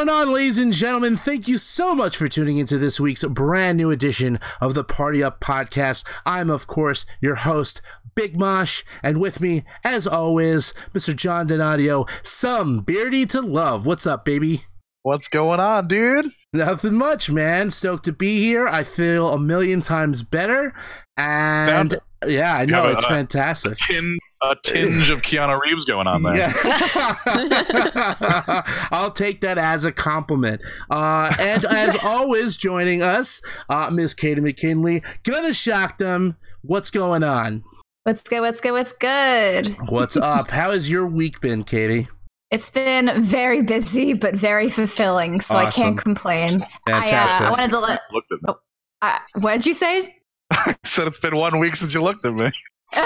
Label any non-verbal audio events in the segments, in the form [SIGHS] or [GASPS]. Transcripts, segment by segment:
Going on, ladies and gentlemen? Thank you so much for tuning into this week's brand new edition of the Party Up Podcast. I'm, of course, your host, Big Mosh, and with me, as always, Mr. John Donadio, some beardy to love. What's up, baby? What's going on, dude? Nothing much, man. Stoked to be here. I feel a million times better. And yeah, I know Yeah, it's uh, fantastic. Tin, a tinge of Keanu Reeves going on there. Yeah. [LAUGHS] I'll take that as a compliment. Uh, and as [LAUGHS] always, joining us, uh, Miss Katie McKinley. Gonna shock them. What's going on? What's good? What's good? What's good? What's [LAUGHS] up? How has your week been, Katie? It's been very busy, but very fulfilling, so I can't complain. Fantastic. I, uh, I wanted to let. Looked at. Uh, what did you say? [LAUGHS] Said it's been one week since you looked at me. [LAUGHS] All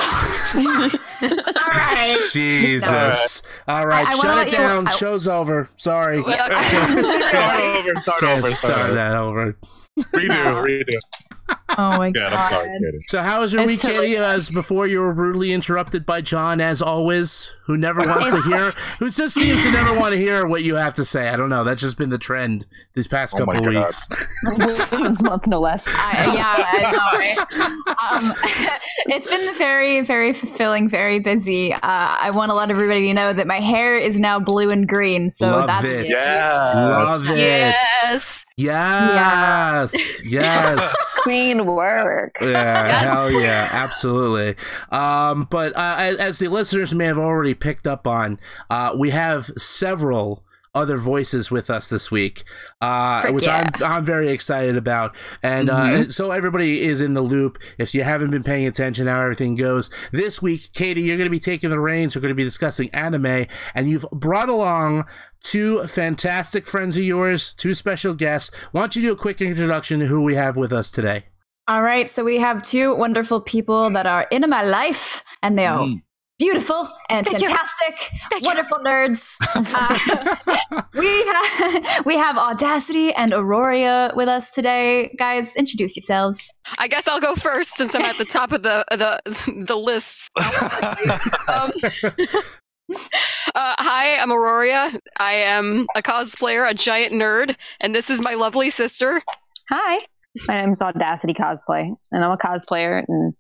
right. Jesus. All right, I- I wanna shut it you- down. I- Show's over. Sorry. [LAUGHS] start over. Start Can't over. start Start that over. Redo. Redo. Oh my [LAUGHS] Yeah, god. I'm sorry, Katie. So, how was your It's week, totally Katie? As before, you were rudely interrupted by John, as always, who never wants to hear, who just seems to never want to hear what you have to say. I don't know. That's just been the trend these past Oh couple weeks. Women's Month, no less. I, yeah, I know. Right? Um, [LAUGHS] it's been very, very fulfilling, very busy. Uh, I want to let everybody know that my hair is now blue and green, so Love that's it. Yeah. Love it. Yes. Yes. Yes. [LAUGHS] Queen work. [LAUGHS] Yeah, hell yeah, absolutely. Um, but uh, as, as the listeners may have already picked up on, uh, we have several other voices with us this week, uh, which yeah. I'm I'm very excited about. And uh, so everybody is in the loop. If you haven't been paying attention how everything goes this week, Katie, you're going to be taking the reins. We're going to be discussing anime, and you've brought along two fantastic friends of yours, two special guests. Why don't you do a quick introduction to who we have with us today? All right, so we have two wonderful people that are in my life, and they are Mm. Beautiful and Thank fantastic, wonderful nerds. [LAUGHS] Uh, [LAUGHS] we have [LAUGHS] we have Audacity and Arorea with us today. Guys, introduce yourselves. I guess I'll go first since I'm at the top of the the the list. Um, uh, hi, I'm Arorea. I am a cosplayer, a giant nerd, and this is my lovely sister. Hi. My name's Audacity Cosplay, and I'm a cosplayer, and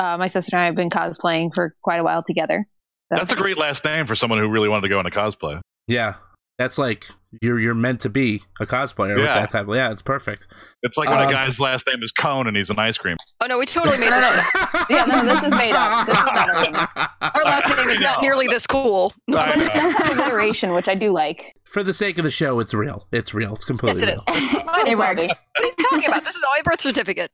uh, my sister and I have been cosplaying for quite a while together. So- That's a great last name for someone who really wanted to go into cosplay. Yeah, that's like you're you're meant to be a cosplayer with Yeah. that type. Of, yeah, it's perfect. It's like when Um, a guy's last name is Cone and he's an ice cream. Oh no, we totally made this. up. Yeah, no, this is made up. This is not original. [LAUGHS] Our last name is not nearly this cool. [LAUGHS] I know. Alliteration, which I do like. For the sake of the show, it's real. It's real. It's completely Yes, it is. [LAUGHS] Might as it works. What are you talking about? This is my birth certificate.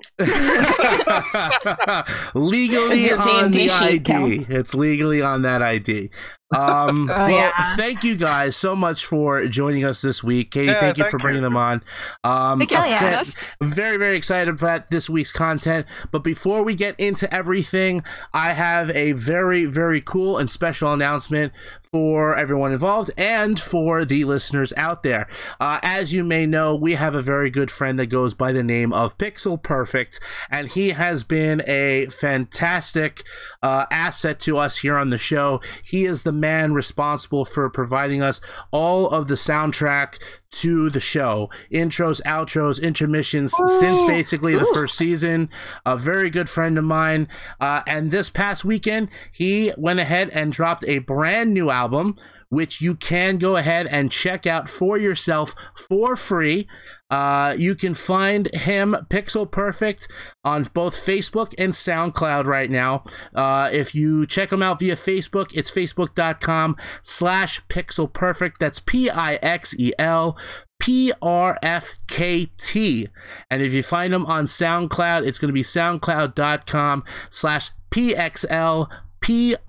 legally on the D&D sheet ID. counts. It's legally on that ID. Um, [LAUGHS] Oh, well, yeah. thank you guys so much for joining us this week. Katie, Yeah, thank you thank for bringing you. them on. Um, Thank you a for yeah. having fa- very very excited about this week's content but before we get into everything i have a very very cool and special announcement for everyone involved and for the listeners out there uh, as you may know we have a very good friend that goes by the name of pixel perfect and he has been a fantastic uh, asset to us here on the show he is the man responsible for providing us all of the soundtrack to the show. Intros outros intermissions since basically the first season. A very good friend of mine uh, and this past weekend he went ahead and dropped a brand new album which you can go ahead and check out for yourself for free uh, you can find him pixel perfect on both facebook and soundcloud right now uh, if you check him out via facebook it's facebook.com slash pixel perfect that's p-i-x-e-l P R F K T. And if you find them on SoundCloud, it's going to be soundcloud.com slash PXL. PRFKT.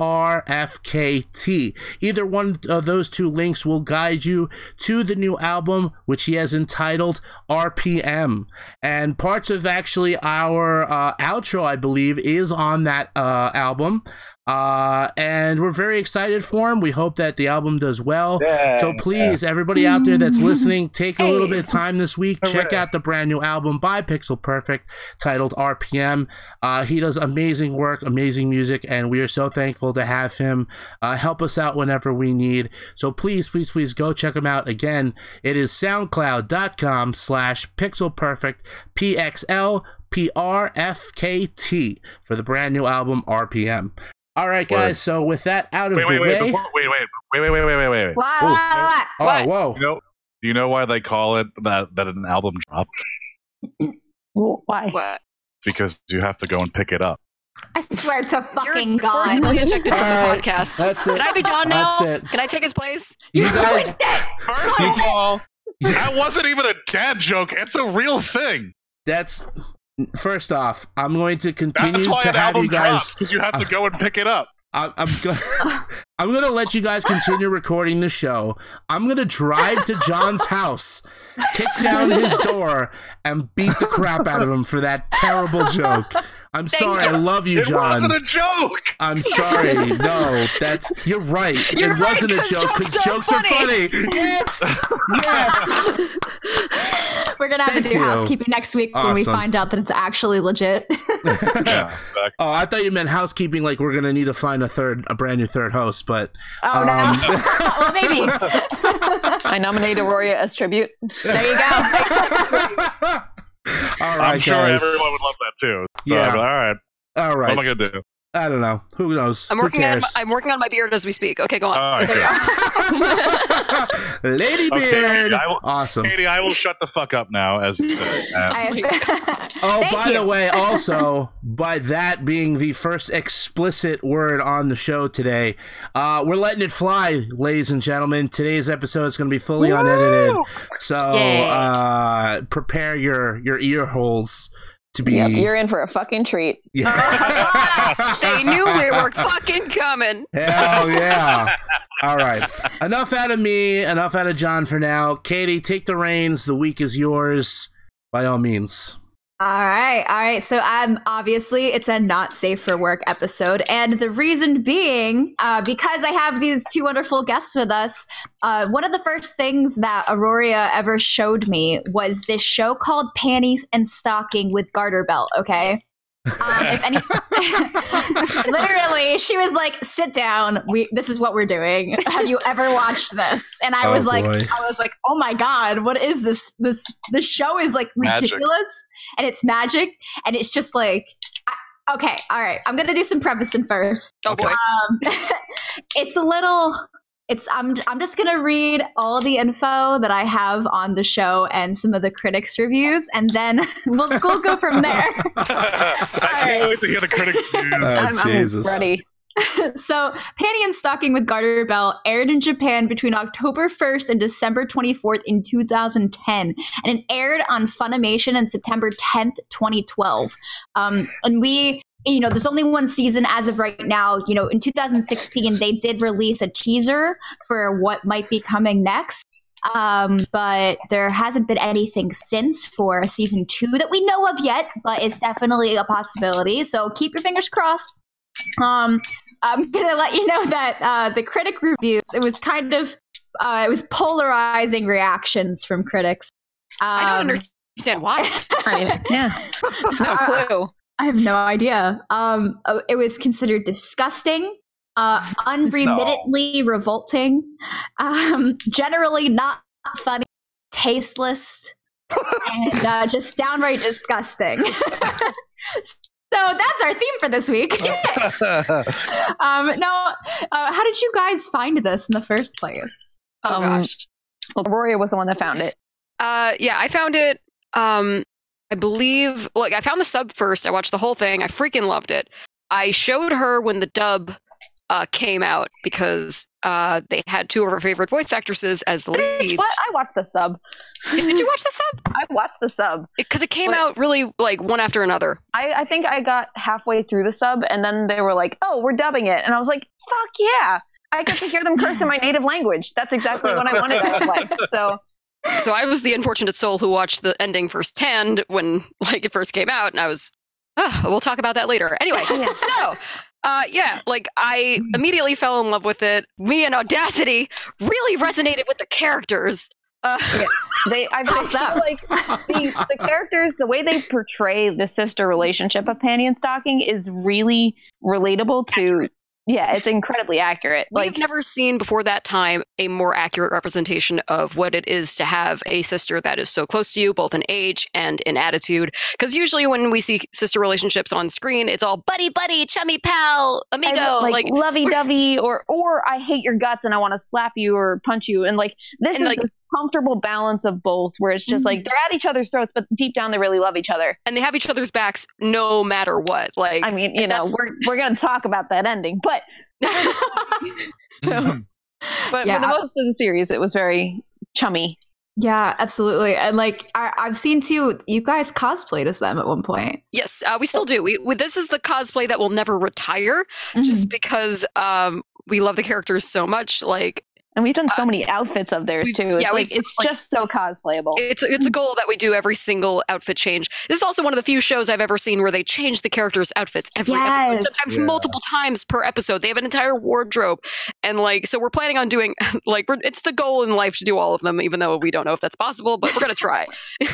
Either one of those two links will guide you to the new album, which he has entitled RPM. And parts of actually our uh, outro, I believe, is on that uh, album. Uh, and we're very excited for him. We hope that the album does well. Yeah, So please, everybody out there that's [LAUGHS] listening, take a little bit of time this week. Check out the brand new album by Pixel Perfect titled RPM. Uh, he does amazing work, amazing music, and we are so thankful to have him uh, help us out whenever we need. So please, please, please go check him out. Again, it is soundcloud.com slash pixel perfect PXL PRFKT for the brand new album RPM. All right, guys. Word. So with that out of Wait, the wait, wait, way, before, wait, wait, wait, wait, wait, wait, wait, wait, wait. What? Oh. what, oh What? whoa, You know, do you know why they call it that that an album dropped? Why? What? Because you have to go and pick it up. I swear to fucking You're God. forcibly ejected from All the right, podcast. that's it. Can I be John now? That's it. Can I take his place? You guys, First of all, [LAUGHS] that wasn't even a dad joke. It's a real thing. that's first off. I'm going to continue That's why to an have album you guys. because you have to go and pick it up. I, [LAUGHS] I'm going. [LAUGHS] [LAUGHS] I'm gonna let you guys continue recording the show. I'm gonna drive to John's house, kick down his door, and beat the crap out of him for that terrible joke. I'm sorry. I love you, John. It wasn't a joke. I'm sorry. [LAUGHS] No, that's you're right. You're it right, wasn't a joke because jokes are jokes are funny. Yes, yes. [LAUGHS] We're gonna have Thank to do you. housekeeping next week when we find out that it's actually legit. [LAUGHS] Yeah, Oh, I thought you meant housekeeping. Like we're gonna need to find a third, a brand new third host. But oh Um, no. well, maybe. I nominate Arorea as tribute. there you go. All right, I'm sure guys. everyone would love that too. So, Yeah. Like, all right, All what right. am I gonna do? I don't know. Who knows? I'm Who working on cares? I'm working on my beard as we speak. Okay, go on. All right, good. [LAUGHS] [LAUGHS] Lady Okay, Beard. I will- awesome. Katie, I will shut the fuck up now. As you said. And- [LAUGHS] I- Oh, Thank by you. the way, also by that being the first explicit word on the show today, uh, we're letting it fly, ladies and gentlemen. Today's episode is going to be fully unedited, so uh, prepare your your ear holes to be. Yep, you're in for a fucking treat. Yeah. [LAUGHS] they knew we were fucking coming. Hell yeah! All right, enough out of me. Enough out of John for now. Katie, take the reins. The week is yours, by all means. All right, all right. So, um, obviously, it's a not safe for work episode, and the reason being, uh, because I have these two wonderful guests with us. Uh, one of the first things that Arorea ever showed me was this show called Panties and Stocking with Garter Belt. Okay. Um, if any, [LAUGHS] literally, she was like, "Sit down. We this is what we're doing. Have you ever watched this?" And I Oh, was like, boy. "I was like, oh my god, what is this? This this show is like Magic. ridiculous, and it's magic, and it's just like." I, okay, all right. I'm gonna do some prefacing first. Oh Okay. boy. Um, [LAUGHS] it's a little. It's I'm I'm just gonna read all the info that I have on the show and some of the critics' reviews, and then [LAUGHS] we'll, we'll go from there. [LAUGHS] I can't wait to hear the critics' [LAUGHS] reviews. Oh, I'm, I'm Jesus. ready. so, Panty and Stocking with Garter Belt aired in Japan between October 1st and December 24th in 2010, and it aired on Funimation in September 10th, 2012. Um, and we, you know, there's only one season as of right now. You know, in 2016, they did release a teaser for what might be coming next. Um, but there hasn't been anything since for season two that we know of yet, but it's definitely a possibility. So keep your fingers crossed. Um, I'm [LAUGHS] gonna let you know that uh, the critic reviews it was kind of uh, it was polarizing reactions from critics. Um, I don't understand why. [LAUGHS] Right. Yeah. [LAUGHS] No Uh, clue. I have no idea. Um, uh, it was considered disgusting, uh, [LAUGHS] unremittingly revolting, um, generally not funny, tasteless, and uh, [LAUGHS] just downright disgusting. [LAUGHS] so that's our theme for this week. um, no, uh, how did you guys find this in the first place? Oh Um, gosh. Well, Arorea was the one that found it. Uh, yeah, I found it. Um, I believe. Like, I found the sub first. I watched the whole thing. I freaking loved it. I showed her when the dub uh, came out because uh, they had two of her favorite voice actresses as the leads. what? I watched the sub. Did, did you watch the sub? [LAUGHS] I watched the sub. Because it came What? out really like one after another. I, I think I got halfway through the sub, and then they were like, "Oh, we're dubbing it," and I was like, "Fuck yeah!" I get to hear them curse in my native language. That's exactly what I wanted out of life. So So I was the unfortunate soul who watched the ending firsthand when like it first came out, and I was. Oh, we'll talk about that later. Anyway, [LAUGHS] Yeah. so Uh, yeah, like I immediately fell in love with it. Me and Audacity really resonated with the characters. Uh, They, [LAUGHS] I, I feel like the, the characters, the way they portray the sister relationship of Panty and Stocking is really relatable to. Yeah, it's incredibly accurate. Like, have never seen before that time a more accurate representation of what it is to have a sister that is so close to you, both in age and in attitude. Because usually when we see sister relationships on screen, it's all buddy buddy, chummy pal, amigo. Like, like lovey dovey, [LAUGHS] or or I hate your guts and I want to slap you or punch you, and like this And, is like- this comfortable balance of both, where it's just like they're at each other's throats, but deep down they really love each other. and they have each other's backs no matter what. Like I mean, you know, That's- we're we're gonna talk about that ending, but [LAUGHS] [LAUGHS] but Yeah. for the most of the series, it was very chummy. Yeah, absolutely. And like I, I've seen too, you guys cosplayed as them at one point. yes, uh, we still do. We, we this is the cosplay that will never retire, Mm-hmm. just because um we love the characters so much. Like And we've done so many uh, outfits of theirs too. It's yeah, we- like it's like- just so cosplayable. it's it's a goal that we do every single outfit change. This is also one of the few shows I've ever seen where they change the characters' outfits every episode, Yes. sometimes Yeah. multiple times per episode. They have an entire wardrobe, and like so we're planning on doing [LAUGHS] like we're, it's the goal in life to do all of them, even though we don't know if that's possible, but we're gonna try. [LAUGHS]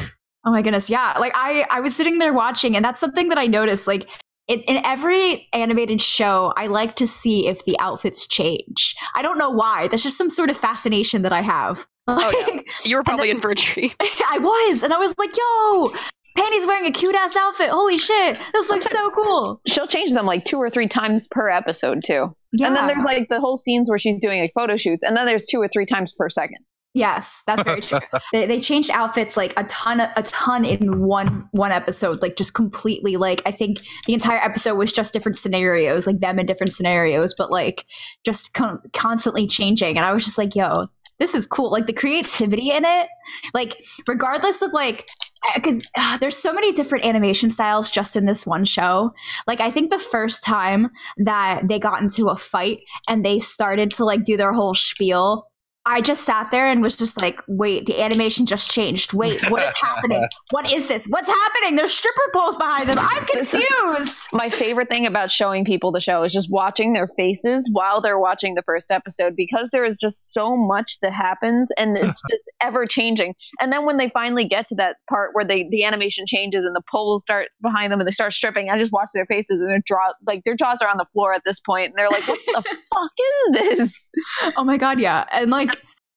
Oh my goodness, yeah. Like I, I was sitting there watching, and that's something that I noticed. Like it, in every animated show, I like to see if the outfits change. I don't know why. That's just some sort of fascination that I have. [LAUGHS] Oh, yeah. You were probably in for a treat. [LAUGHS] I was, and I was like, "Yo, Penny's wearing a cute ass outfit. Holy shit, this looks so [LAUGHS] cool." She'll change them like two or three times per episode too. Yeah. And then there's like the whole scenes where she's doing like photo shoots, and then there's two or three times per second. Yes, that's very true. [LAUGHS] they, they changed outfits like a ton, a ton in one one episode, like just completely. Like I think the entire episode was just different scenarios, like them in different scenarios, but like just con- constantly changing. And I was just like, "Yo, this is cool!" Like the creativity in it, like regardless of like. Eh, because ah, there's so many different animation styles just in this one show. Like, I think the first time that they got into a fight and they started to like do their whole spiel, I just sat there and was just like, wait, the animation just changed. Wait, what is happening? [LAUGHS] What is this? What's happening? There's stripper poles behind them. I'm [LAUGHS] confused. My favorite thing about showing people the show is just watching their faces while they're watching the first episode because there is just so much that happens and [LAUGHS] it's just ever changing. And then when they finally get to that part where they the animation changes and the poles start behind them and they start stripping, I just watch their faces and their jaw like their jaws are on the floor at this point and they're like, What the fuck is this? Oh my god, yeah. And like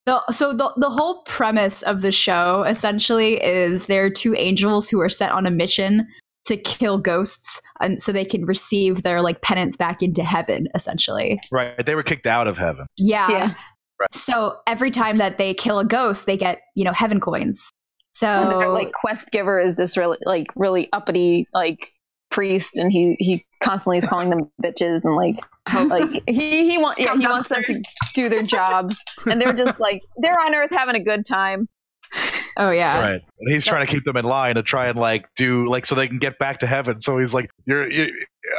the, so the the whole premise of the show essentially is there are two angels who are set on a mission to kill ghosts and so they can receive their like penance back into heaven essentially. Right. They were kicked out of heaven. Yeah. Yeah. Right. So every time that they kill a ghost, they get, you know, heaven coins. So And their like quest giver is this really like really uppity like priest and he he constantly is calling them bitches and like oh. like he he wants yeah Come he wants them to do their [LAUGHS] jobs and they're just like they're on earth having a good time oh yeah. Right. And he's trying to keep them in line to try and like do like so they can get back to heaven. So he's like, you're. You,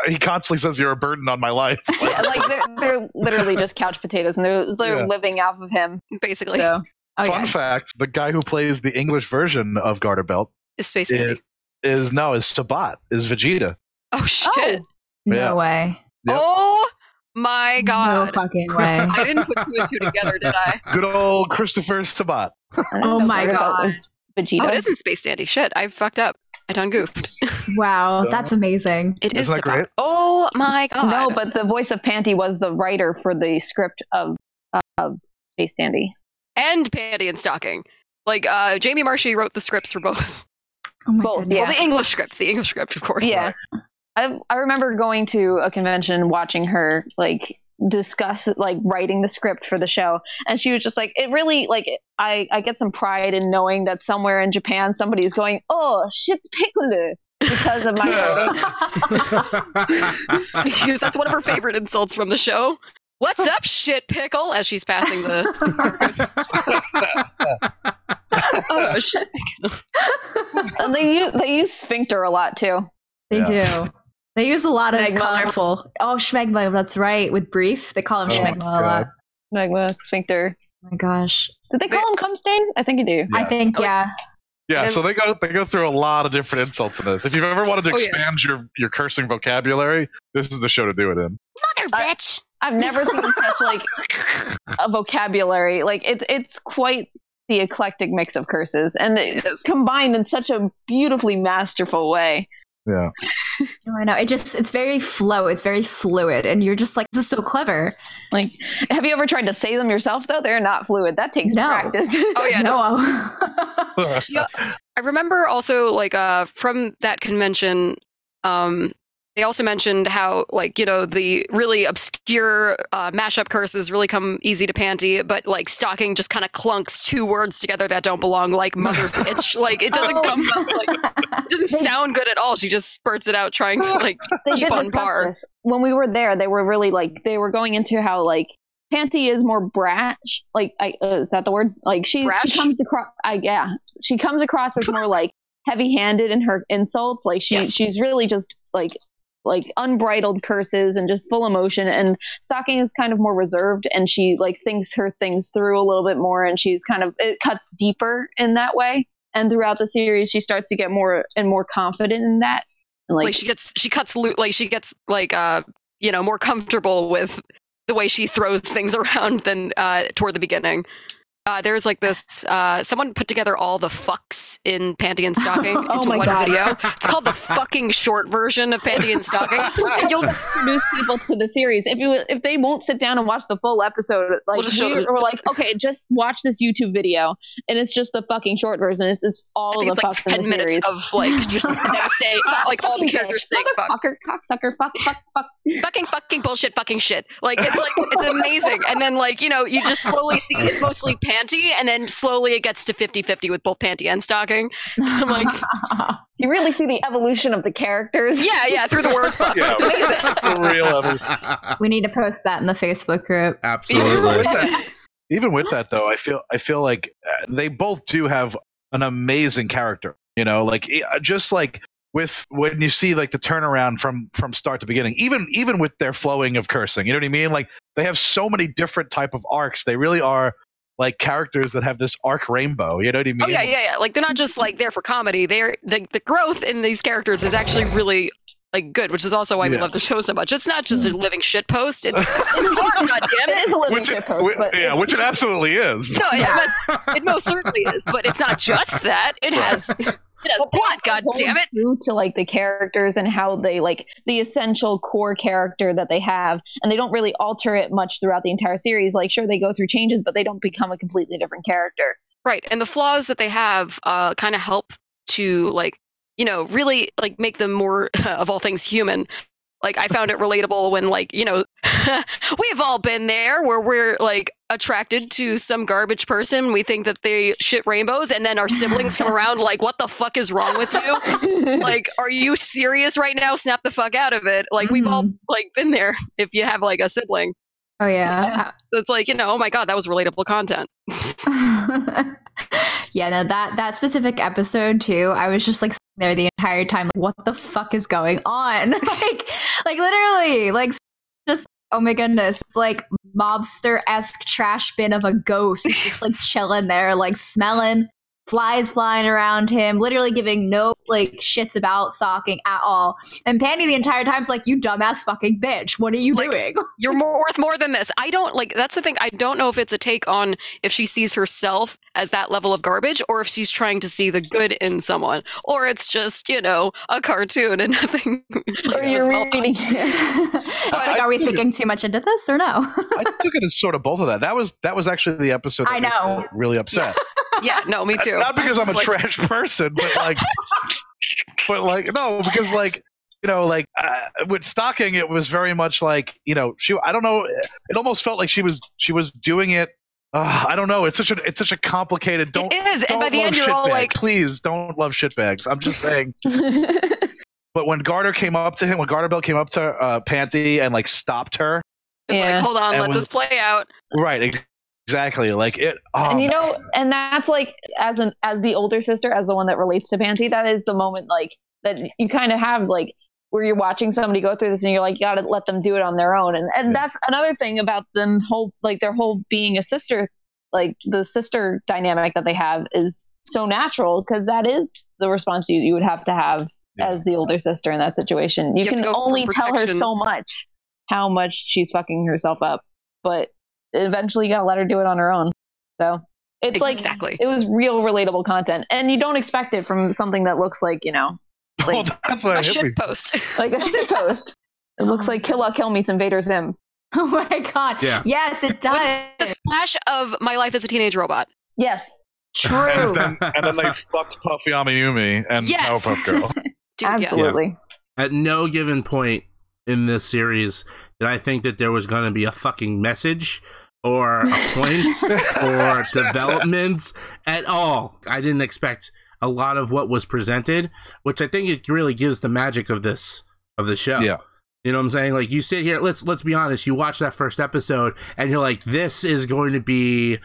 he constantly says you're a burden on my life. [LAUGHS] Yeah, like they're, they're literally just couch potatoes and they're they're Yeah. living off of him Basically, so Oh Fun yeah. fact: the guy who plays the English version of Garter Belt it's Space is, Dandy. Is no is Sabat is Vegeta. Oh shit! No Yeah. way. Yep. Oh my god! No fucking [LAUGHS] way. I didn't put two and two together, did I? [LAUGHS] Good old Christopher Sabat. [LAUGHS] Oh my God. was Vegeta. Oh, it isn't Space Dandy. Shit, I fucked up. I done goofed. wow, Yeah. that's amazing. It is Isn't that Sabat. great? Oh my god! no but the voice of Panty was the writer for the script of of Space Dandy and Panty and Stocking. Like uh, Jamie Marchi wrote the scripts for both. Oh my Both, goodness. Yeah. Well, the English script, the English script, of course. Yeah. I I remember going to a convention watching her like discuss like writing the script for the show and she was just like it really like I I get some pride in knowing that somewhere in Japan somebody is going oh shit pickle because of my writing [LAUGHS] [LAUGHS] because that's one of her favorite insults from the show. What's up, shit pickle? As she's passing the. [LAUGHS] oh shit! and they use they use sphincter a lot too They Yeah. do. They use a lot of Schmegma. colorful. Oh, schmegma. That's right. With brief, they call him Oh schmegma a lot. God. magma sphincter Oh my gosh. did they call him cum stain I think you do I think Oh, yeah. Yeah, And- so they go they go through a lot of different insults in this. If you've ever wanted to Oh, yeah. expand your your cursing vocabulary, this is the show to do it in. Mother I- bitch. I've never seen such like [LAUGHS] a vocabulary. Like it's it's quite the eclectic mix of curses, and It it's combined in such a beautifully masterful way. Yeah. I know. It just it's very flow. It's very fluid, and you're just like, this is so clever. Like, have you ever tried to say them yourself? Though they're not fluid. That takes No. practice. [LAUGHS] Oh yeah, no. no. [LAUGHS] [LAUGHS] Yeah. I remember also like uh from that convention, um, they also mentioned how like you know the really obscure uh, mashup curses really come easy to Panty, but like Stocking just kind of clunks two words together that don't belong, like mother [LAUGHS] bitch. Like it doesn't Oh. come like it doesn't sound good at all. She just spurts it out trying to like [GASPS] keep on par. this when we were there. They were really like they were going into how like Panty is more brash. Like, I, uh, is that the word? Like she Brash? she comes across. I yeah, she comes across as more like heavy-handed in her insults. Like she Yes. she's really just like like unbridled curses and just full emotion. And Stocking is kind of more reserved, and she like thinks her things through a little bit more, and she's kind of it cuts deeper in that way. And throughout the series, she starts to get more and more confident in that. And, like, she gets she cuts like she gets like uh you know more comfortable with the way she throws things [LAUGHS] around than uh toward the beginning uh, there's like this uh, someone put together all the fucks in Panty and Stocking [LAUGHS] Oh into my one God. video. It's called the fucking short version of Panty and Stocking. And you'll introduce people to the series. If you if they won't sit down and watch the full episode, like We'll just we them- were like, okay, just watch this YouTube video, and it's just the fucking short version. It's just all think of it's the like fucks in ten the minutes series. of like [LAUGHS] just say like all the characters bitch. saying fuck. motherfucker, cocksucker, fuck, fuck, fuck. fucking fucking bullshit fucking shit like it's like it's amazing and then like you know you just slowly see it's mostly [LAUGHS] panty and then slowly it gets to 50-50 with both panty and stocking [LAUGHS] i'm like You really see the evolution of the characters. yeah yeah through the word fuck [LAUGHS] Yeah. it's amazing [LAUGHS] For real ever. we need to post that in the Facebook group. Even Absolutely. with that, even with that though, I feel I feel like uh, they both do have an amazing character. You know, like eh, just like with when you see like the turnaround from from start to beginning, even even with their flowing of cursing, you know what I mean? Like they have so many different type of arcs. They really are like characters that have this arc rainbow. You know what I mean? oh yeah yeah yeah like they're not just like there for comedy they're the, the growth in these characters is actually really like good which is also why we Yeah. love the show so much. It's not just a living shit post. It's it's [LAUGHS] more god damn It. It is a living Which shit it, post, whi- but yeah, which it absolutely is. no it, [LAUGHS] must, it most certainly is but it's not just that. It has it has But they plot god damn it. true to like the characters and how they like the essential core character that they have and they don't really alter it much throughout the entire series. Like sure they go through changes but they don't become a completely different character. Right, and the flaws that they have uh, kind of help to like you know really like make them more [LAUGHS] of all things human. Like I found it relatable when like you know [LAUGHS] we've all been there where we're like attracted to some garbage person. We think that they shit rainbows, and then our siblings come [LAUGHS] around like, "What the fuck is wrong with you? Like, are you serious right now? Snap the fuck out of it!" Like we've all mm-hmm. like been there. If you have like a sibling, Oh yeah. it's like you know, oh my god, that was relatable content. yeah, no, that that specific episode too, I was just like there the entire time, like, what the fuck is going on? [LAUGHS] like, like literally, like just oh my goodness, like mobster esque trash bin of a ghost, just like chilling there, like smelling flies flying around him, literally giving no like shits about Stocking at all. And Panty the entire time's like, "You dumbass fucking bitch, what are you Like, doing?" [LAUGHS] you're more worth more than this. I don't like that's the thing. I don't know if it's a take on if she sees herself as that level of garbage or if she's trying to see the good in someone or it's just, you know, a cartoon and [LAUGHS] nothing. or you're well reading [LAUGHS] it's like, I are we figured- thinking too much into this or no? I took it as sort of both of that. That was that was actually the episode. That I know. really upset. Yeah, no, me too. Not because I'm a Like, trash person, but like, but like no, because like you know, like uh, with Stocking, it was very much like you know, she. I don't know. It almost felt like she was she was doing it. Uh, I don't know. It's such a it's such a complicated. Don't It is, and don't by the end you're all shitbags. like please don't love shitbags. I'm just saying. [LAUGHS] But when Garter came up to him, when Garter Belt came up to uh, Panty and like stopped her, it's Yeah. like, hold on, let was- this play out. right? Ex- exactly. Like it. Oh, and you know and that's like as an as the older sister as the one that relates to panty that is the moment like that you kind of have like where you're watching somebody go through this and you're like you gotta let them do it on their own and and Yeah. that's another thing about them whole like their whole being a sister like the sister dynamic that they have is so natural because that is the response you, you would have to have Yeah. as the older sister in that situation. You, You can to go for only tell her so much how much she's fucking herself up, but eventually you gotta let her do it on her own. So it's like exactly. it was real relatable content, and you don't expect it from something that looks like you know [LAUGHS] well, like that's what a hit me. shit post. [LAUGHS] [LAUGHS] like a shit post. It looks oh. like Kill La Kill meets Invader Zim. Oh my god. Yeah. Yes, it the does. splash of my life as a teenage robot. Yes, True. And then, and then they fucked Puffy Amiyumi and Yes. Powerpuff Girl. Dude, yeah. absolutely. At no given point in this series that I think that there was going to be a fucking message or a point [LAUGHS] or development at all. I didn't expect a lot of what was presented, which I think it really gives the magic of this of the show. Yeah. You know what I'm saying? Like you sit here, let's let's be honest, you watch that first episode and you're like, this is going to be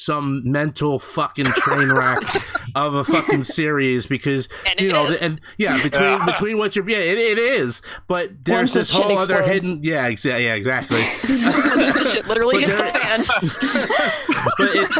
some mental fucking train wreck [LAUGHS] of a fucking series because And you know is. and yeah between Yeah. between what you're yeah it, it is but there's Once this shit whole other explodes. hidden yeah exa- yeah exactly [LAUGHS] this shit literally But the there- fan. [LAUGHS] but it's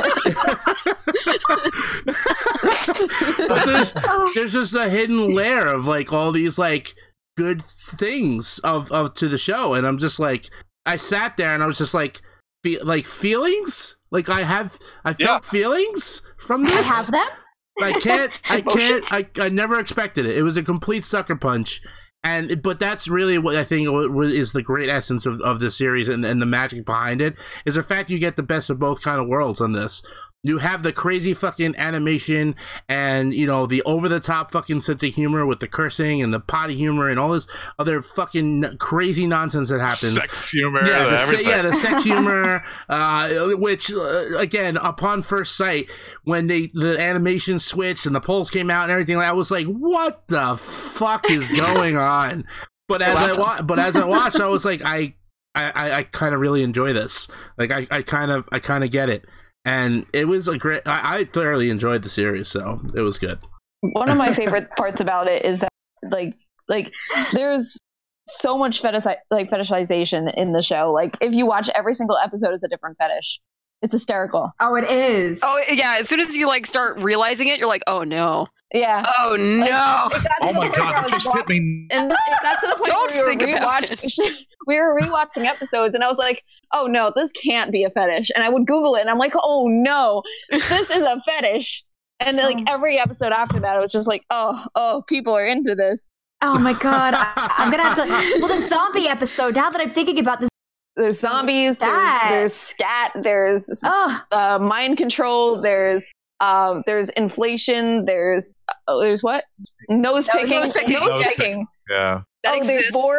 but there's there's just a hidden layer of like all these like good things of of to the show and i'm just like i sat there and i was just like fe- like feelings like i have i felt feelings from this. I have them. I can't. I [LAUGHS] oh, can't. I, I never expected it. It was a complete sucker punch, and but that's really what I think wa- wa- is the great essence of, of the series and, and the magic behind it is the fact you get the best of both kind of worlds on this. You have the crazy fucking animation and you know the over the top fucking sense of humor with the cursing and the potty humor and all this other fucking crazy nonsense that happens Sex humor, yeah, the, se- yeah, the sex humor, [LAUGHS] uh, which uh, again, upon first sight, when they the animation switched and the poles came out and everything, I was like, "What the fuck is going on?" But as I wa- but as I [LAUGHS] watched, I was like, I I, I, I kind of really enjoy this. Like I, I kind of I kind of get it, and it was a great. I, I thoroughly enjoyed the series, so it was good. One of my [LAUGHS] favorite parts about it is that like like there's so much fetish like fetishization in the show. Like if you watch every single episode, it's a different fetish. It's hysterical. Oh, it is. Oh yeah, as soon as you like start realizing it, you're like, oh no, Yeah. oh no. It Oh my point where I god, was that just hit me. And it got to the point Don't where we were about rewatching. [LAUGHS] we were rewatching episodes, and I was like, "Oh no, this can't be a fetish." And I would Google it, and I'm like, "Oh no, this is a fetish." And like Oh. every episode after that, it was just like, "Oh, oh, people are into this." Oh my god, I, I'm gonna have to. [LAUGHS] Well, the zombie episode. Now that I'm thinking about this, There's zombies. There's, That. there's stat. There's oh, uh, mind control. There's um, there's inflation. There's uh, there's what nose picking. nose picking. Nose Nose picking. Yeah. That oh, there's boar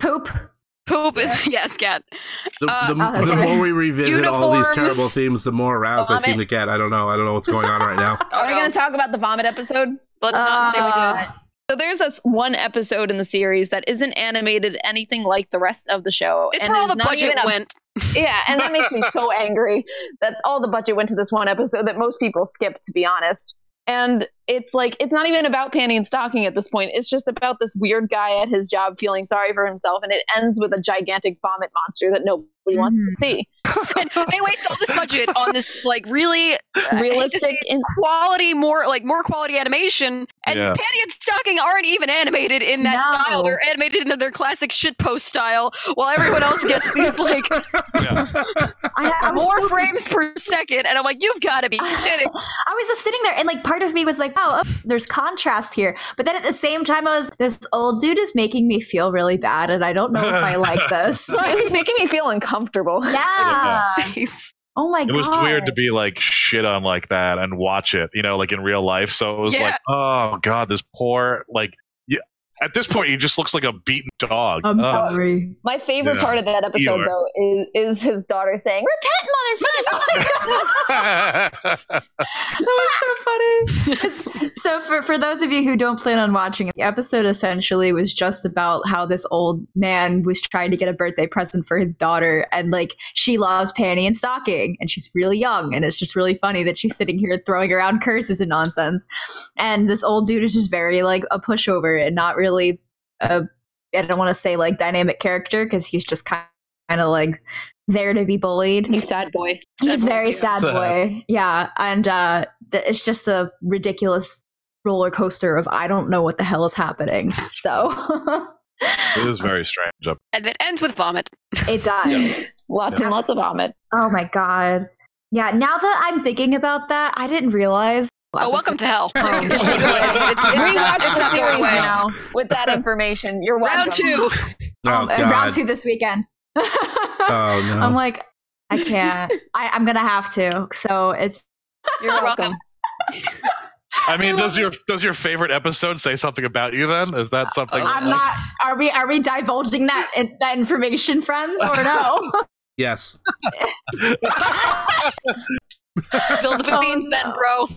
vor. poop. Poop is yes, cat. The, Uh, the, oh, the more we revisit all these terrible themes, the more aroused I seem to get. I don't know. I don't know what's going on right now. Oh, [LAUGHS] Are we no. going to talk about the vomit episode? Let's not say we Uh, do. So there's this one episode in the series that isn't animated anything like the rest of the show, It's and where all the budget even a- went. Yeah, and that makes me so [LAUGHS] angry that all the budget went to this one episode that most people skip, to be honest. And it's like it's not even about panty and stocking at this point. It's just about this weird guy at his job feeling sorry for himself, and it ends with a gigantic vomit monster that nobody wants to mm. see. And they waste all this budget on this like really uh, Realistic in quality, more like more quality animation. And Yeah. Panty and Stocking aren't even animated in that No. style. They're animated in their classic shitpost style, while everyone else gets these like Yeah. I, I more so frames per second. And I'm like, you've got to be [SIGHS] kidding. I was just sitting there, and like part of me was like, "Oh, oh, there's contrast here," but then at the same time, I was, "This old dude is making me feel really bad, and I don't know if I like [LAUGHS] this." [LAUGHS] it was making me feel uncomfortable. yeah. Nice. [LAUGHS] [LAUGHS] Oh my It god. It was weird to be like shit on like that and watch it, you know, like in real life. So it was Yeah. like, oh god, this poor like. Yeah, at this point, he just looks like a beaten dog. I'm Ugh. sorry. My favorite Yeah. part of that episode, Eeyore. though, is is his daughter saying, "Repent, motherfucker!" [LAUGHS] [LAUGHS] That was so funny. It's- so for for those of you who don't plan on watching the episode essentially was just about how this old man was trying to get a birthday present for his daughter and like she loves panty and stocking and she's really young and it's just really funny that she's sitting here throwing around curses and nonsense. And this old dude is just very like a pushover and not really a I don't want to say like dynamic character because he's just kind kind of like there to be bullied. He's sad boy. He's Sad boy, very yeah. sad Sad. [LAUGHS] boy. Yeah, and uh, th- it's just a ridiculous roller coaster of I don't know what the hell is happening. So [LAUGHS] It is very strange. And it ends with vomit. it [LAUGHS] does. Lots and lots of vomit. Oh my god. Yeah, now that I'm thinking about that, I didn't realize. Oh, welcome to hell. [LAUGHS] Oh, [LAUGHS] It's- it's- it's Rewatch it's the series now with that [LAUGHS] information. You're welcome. Round two. Oh, um, God. round two this weekend. Oh, no. I'm like, I can't. I, I'm gonna have to. So it's You're You're welcome. welcome. I mean, does your does your favorite episode say something about you? Then is that something? I'm like- not. Are we? Are we divulging that that information, friends, or no? yes. Spill the Oh, beans then, bro.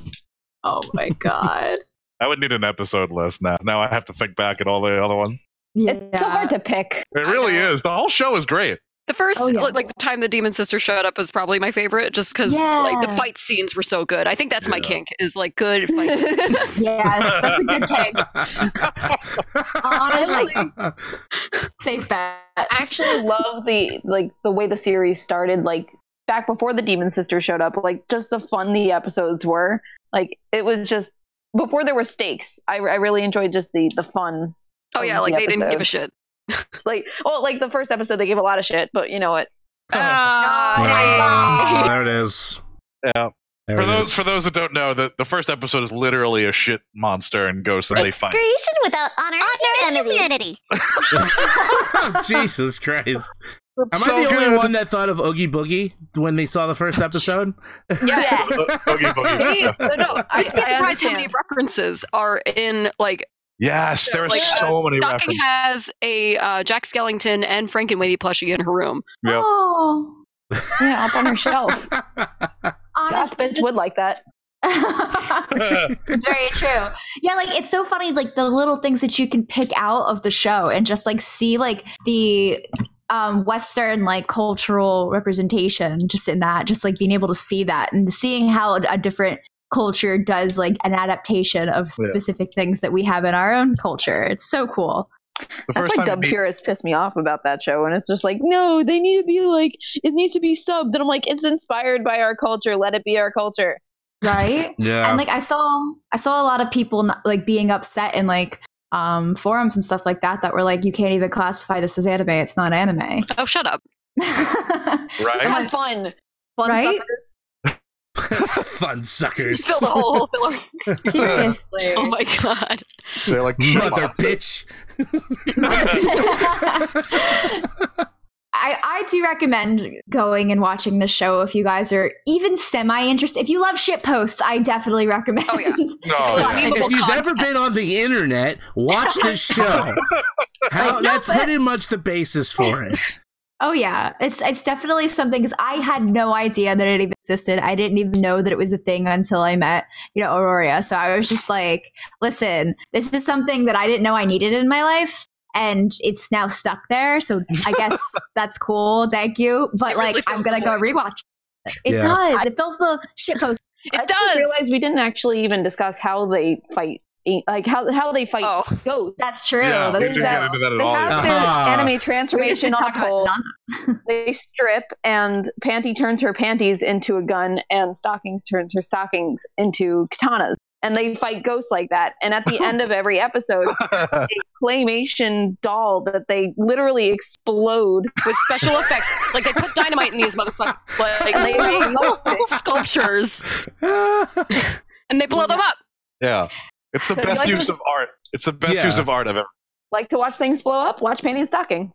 Oh my [LAUGHS] god. I would need an episode list now. Now I have to think back at all the other ones. It's so hard to pick. It really is. The whole show is great. The first, Oh, yeah. like, like the time the demon sister showed up was probably my favorite, just because like the fight scenes were so good. I think that's my kink is like good [LAUGHS] fight. Yeah, that's a good kink. [LAUGHS] Honestly, I safe bet. I actually love the like the way the series started. Like back before the Demon Sister showed up, like just the fun the episodes were. Like it was just before there were stakes. I, I really enjoyed just the the fun. Oh of yeah, the like they didn't give a shit. [LAUGHS] Like well, like the first episode they gave a lot of shit, but you know what? Ah, Oh, [LAUGHS] there it is. Yeah. There For those is. for those that don't know, the, the first episode is literally a shit monster and ghosts and they fight. Creation without honor, and humanity. [LAUGHS] Jesus Christ. Am So I the only good. one that thought of Oogie Boogie when they saw the first episode? [LAUGHS] yeah. [LAUGHS] Oogie Boogie. [LAUGHS] Hey, no, no, I'd be I surprised how many references are in like Yes, there are Like, uh, so many Stocking references. has a uh, Jack Skellington and Frankenweenie plushie in her room. Yep. Oh, Yeah, up on her shelf. Goth honestly, bitch would like that. it's very true. Yeah, like it's so funny, like the little things that you can pick out of the show and just like see like the um Western like cultural representation just in that, just like being able to see that and seeing how a different culture does like an adaptation of Yeah. specific things that we have in our own culture. It's so cool. That's why time dub you meet- purists piss me off about that show, and it's just like, no, they need to be like, it needs to be subbed, and I'm like, it's inspired by our culture. Let it be our culture. Right? yeah. and like I saw I saw a lot of people not, like being upset and like um forums and stuff like that that were like you can't even classify this as anime it's not anime Oh, shut up! [LAUGHS] Right? have fun. Fun Right? suckers. [LAUGHS] Fun suckers. Fill the whole [LAUGHS] filler. seriously Oh my god! They're like Mother bitch. I, I do recommend going and watching the show if you guys are even semi interested. If you love shit posts, I definitely recommend. Oh, yeah. [LAUGHS] No, yeah. if you've content. ever been on the internet, watch this [LAUGHS] show. How, Like, no, that's but- pretty much the basis for it. [LAUGHS] Oh yeah, it's it's definitely something because I had no idea that it even existed. I didn't even know that it was a thing until I met you know Arorea. So I was just like, listen, this is something that I didn't know I needed in my life. And it's now stuck there, so I guess [LAUGHS] that's cool. Thank you, but It really like, I'm gonna the go rewatch. It, it Yeah. does. It fills the shit post. It I does. just realized we didn't actually even discuss how they fight, like how how they fight Oh, ghosts. That's true. Yeah, we That's didn't true. get that at they all. have yet. their [LAUGHS] Ah. anime transformation on talk a about pole. none. [LAUGHS] They strip, and Panty turns her panties into a gun, and Stockings turns her stockings into katanas. And they fight ghosts like that. And at the end of [LAUGHS] every episode, a claymation doll that they literally explode. with special [LAUGHS] effects, like they put dynamite in these motherfuckers, like And they they explode. sculptures, [LAUGHS] and they blow them up. yeah, it's the So best like use this- of art. It's the best Yeah. use of art I've ever. Like to watch things blow up? Watch Panty and Stocking.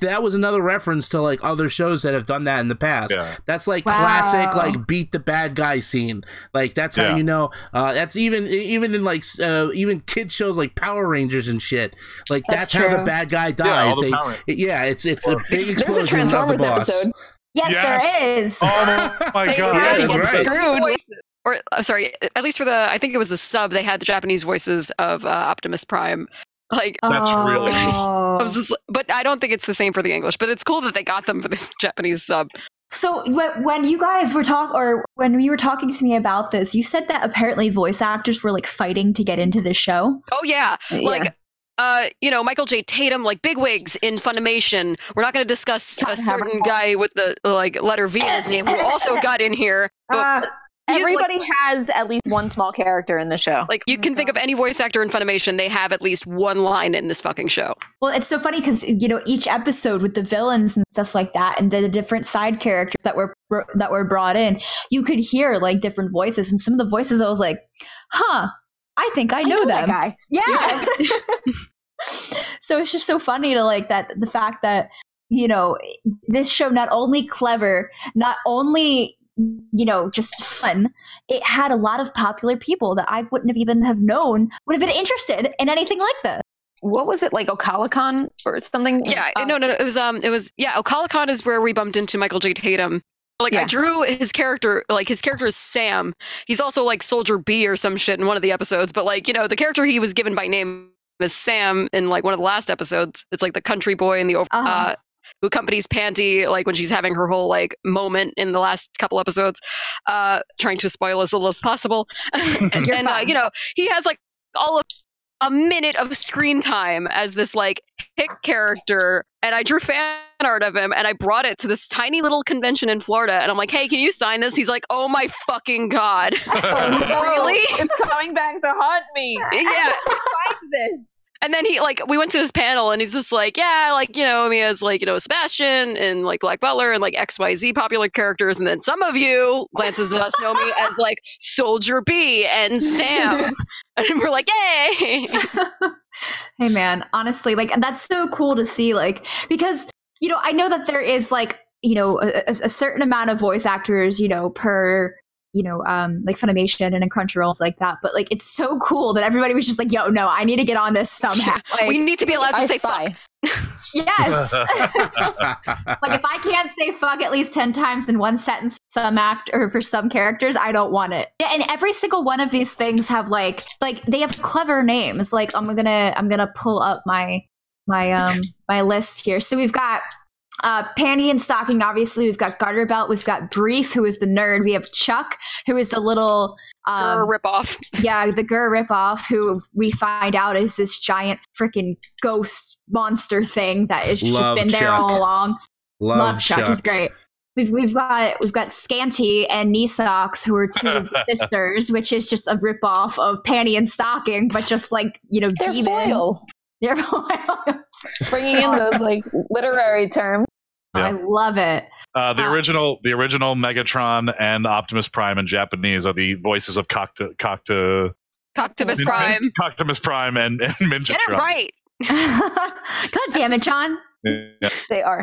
That was another reference to like other shows that have done that in the past. Yeah. That's like Wow. classic like beat the bad guy scene. Like that's how Yeah. you know. Uh, that's even even in like uh, even kid shows like Power Rangers and shit. Like that's, That's how the bad guy dies. all the They- Power- yeah, it's it's a Or- big There's a explosion. not the Transformers boss. episode. Yes, Yes. there is. Oh my [LAUGHS] god! Yeah, had that's the right. screwed voices- Or uh, sorry, at least for the I think it was the sub. They had the Japanese voices of uh, Optimus Prime. Like That's really- [LAUGHS] I Oh. was just, but I don't think it's the same for the English. But it's cool that they got them for this [LAUGHS] Japanese sub. So when, when you guys were talk or when you were talking to me about this, you said that apparently voice actors were like fighting to get into this show. Oh yeah, Yeah. like uh, you know, Michael J. Tatum, like big wigs in Funimation. We're not going to discuss Todd a certain Haberkorn. guy with the like letter V in his name who also [LAUGHS] got in here. But Uh, He's, like- Everybody has at least one small character in the show. like you oh can think of any voice actor in Funimation, they have at least one line in this fucking show. Well, it's so funny because you know each episode with the villains and stuff like that, and the different side characters that were that were brought in, you could hear like different voices, and some of the voices I was like, "Huh, I think I know, that them." guy. Yeah. [LAUGHS] [LAUGHS] so it's just so funny to like that the fact that you know this show not only clever, not only you know just fun, it had a lot of popular people that I wouldn't have even have known would have been interested in anything like this. What was it like Okalicon or something? Yeah, Um, no, no, no. It was um, it was yeah. Okalicon is where we bumped into Michael J. Tatum. Like I drew his character, like his character is Sam. He's also like Soldier B or some shit in one of the episodes. But like you know, the character he was given by name is Sam in like one of the last episodes. It's like the country boy in the over. Uh-huh. Uh, who accompanies Panty like when she's having her whole like moment in the last couple episodes, uh, trying to spoil as little as possible. and [LAUGHS] You're and, uh, you know, he has like all of a minute of screen time as this like hick character and I drew fan art of him and I brought it to this tiny little convention in Florida and I'm like, hey, can you sign this? He's like, oh my fucking god. [LAUGHS] Oh, no, [LAUGHS] Really? It's coming back to haunt me. yeah. Find this. And then he like we went to his panel and he's just like, yeah, like, you know, he has like, you know, Sebastian and like Black Butler and like XYZ popular characters. And then some of you glances at us know me as like Soldier B and Sam. [LAUGHS] and we're like, yay. [LAUGHS] hey man honestly like that's so cool to see like because you know i know that there is like you know a, a- a certain amount of voice actors you know per you know um like funimation and in crunchyrolls like that. But like it's so [LAUGHS] cool that everybody was just like yo no i need to get on this somehow. Like we need to be allowed to I say fuck. spy. [LAUGHS] yes. [LAUGHS] Like if i can't say fuck at least 10 times in one sentence some act or for some characters i don't want it. Yeah, and every single one of these things have like like they have clever names. Like i'm gonna i'm gonna pull up my my um my list here. So we've got uh, Panty and Stocking, obviously. We've got Garter Belt. We've got Brief, who is the nerd. We have Chuck, who is the little, um, GIR, rip off. [LAUGHS] yeah, the GIR ripoff, who we find out is this giant freaking ghost monster thing that has just Love been there all along. Love, Love Chuck. Chuck. He's great. We've, we've got we've got Scanty and Knee Socks, who are two of the [LAUGHS] sisters, which is just a ripoff of Panty and Stocking, but just like you know, They're demons. foils. [LAUGHS] They're. [LAUGHS] Bringing in those like [LAUGHS] literary terms. I love it. Uh, the Ah. original, the original Megatron and Optimus Prime in Japanese are the voices of Cocta, Cocta, Coctopus Prime. Optimus Prime and, and Ninja Get it right. God damn it, John. Yeah. They are.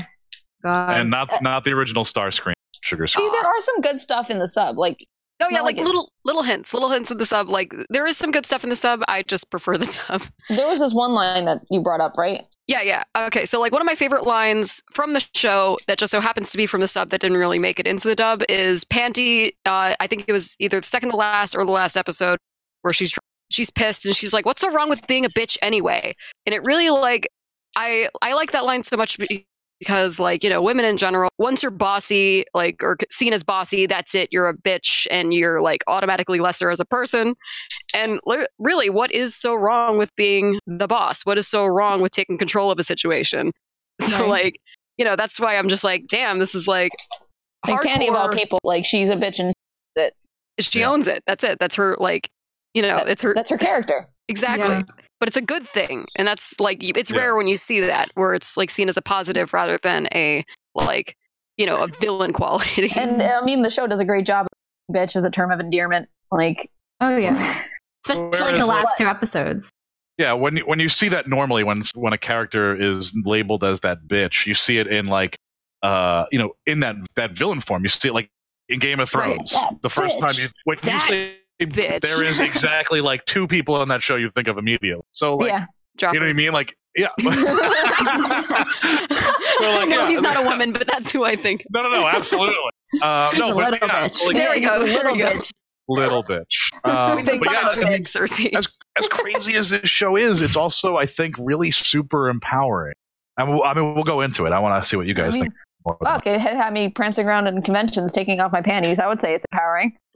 God. and not not the original Starscream Sugar See, there are some good stuff in the sub. Like Oh yeah, like like little little hints, little hints in the sub. Like there is some good stuff in the sub. I just prefer the [LAUGHS] dub. there was this one line that you brought up, right? Yeah, yeah. Okay, so like one of my favorite lines from the show that just so happens to be from the sub that didn't really make it into the dub is Panty. Uh, I think it was either the second to last or the last episode where she's she's pissed and she's like, "What's so wrong with being a bitch anyway?" And it really like I I like that line so much because like you know women in general once you're bossy like or seen as bossy that's it you're a bitch and you're like automatically lesser as a person and li- really what is so wrong with being the boss what is so wrong with taking control of a situation [LAUGHS] so Right. like you know that's why i'm just like damn this is like Like Panty of all people, like she's a bitch and that she Yeah. owns it that's it that's her like you know that- it's her that's her character. exactly Yeah. But it's a good thing and that's like it's Yeah. rare when you see that where it's like seen as a positive rather than a like you know a villain [LAUGHS] quality And I mean, the show does a great job. Bitch as a term of endearment. Like, oh yeah, [LAUGHS] especially Whereas, the like- last two episodes. Yeah, when you, when you see that normally when when a character is labeled as that bitch, you see it in like uh you know in that that villain form. You see it like in Game of Thrones. That The first time you when you That say bitch. there is exactly like two people on that show you think of immediately. So like yeah. Joffrey. you know what I mean? Like yeah. [LAUGHS] [LAUGHS] so like, no, yeah, he's not a woman, but that's who I think. no, no, no, absolutely. Uh, [LAUGHS] She's no, but little yeah, bitch. like, There we go, He's there we little go. bitch. little bitch. Um, but yeah, someone would pick Cersei. as as crazy as this show is, it's also I think really super empowering. I mean, I mean we'll go into it. I want to see what you I guys mean, think. More about Fuck, it had had me prancing around in conventions taking off my panties. I would say it's empowering. [LAUGHS]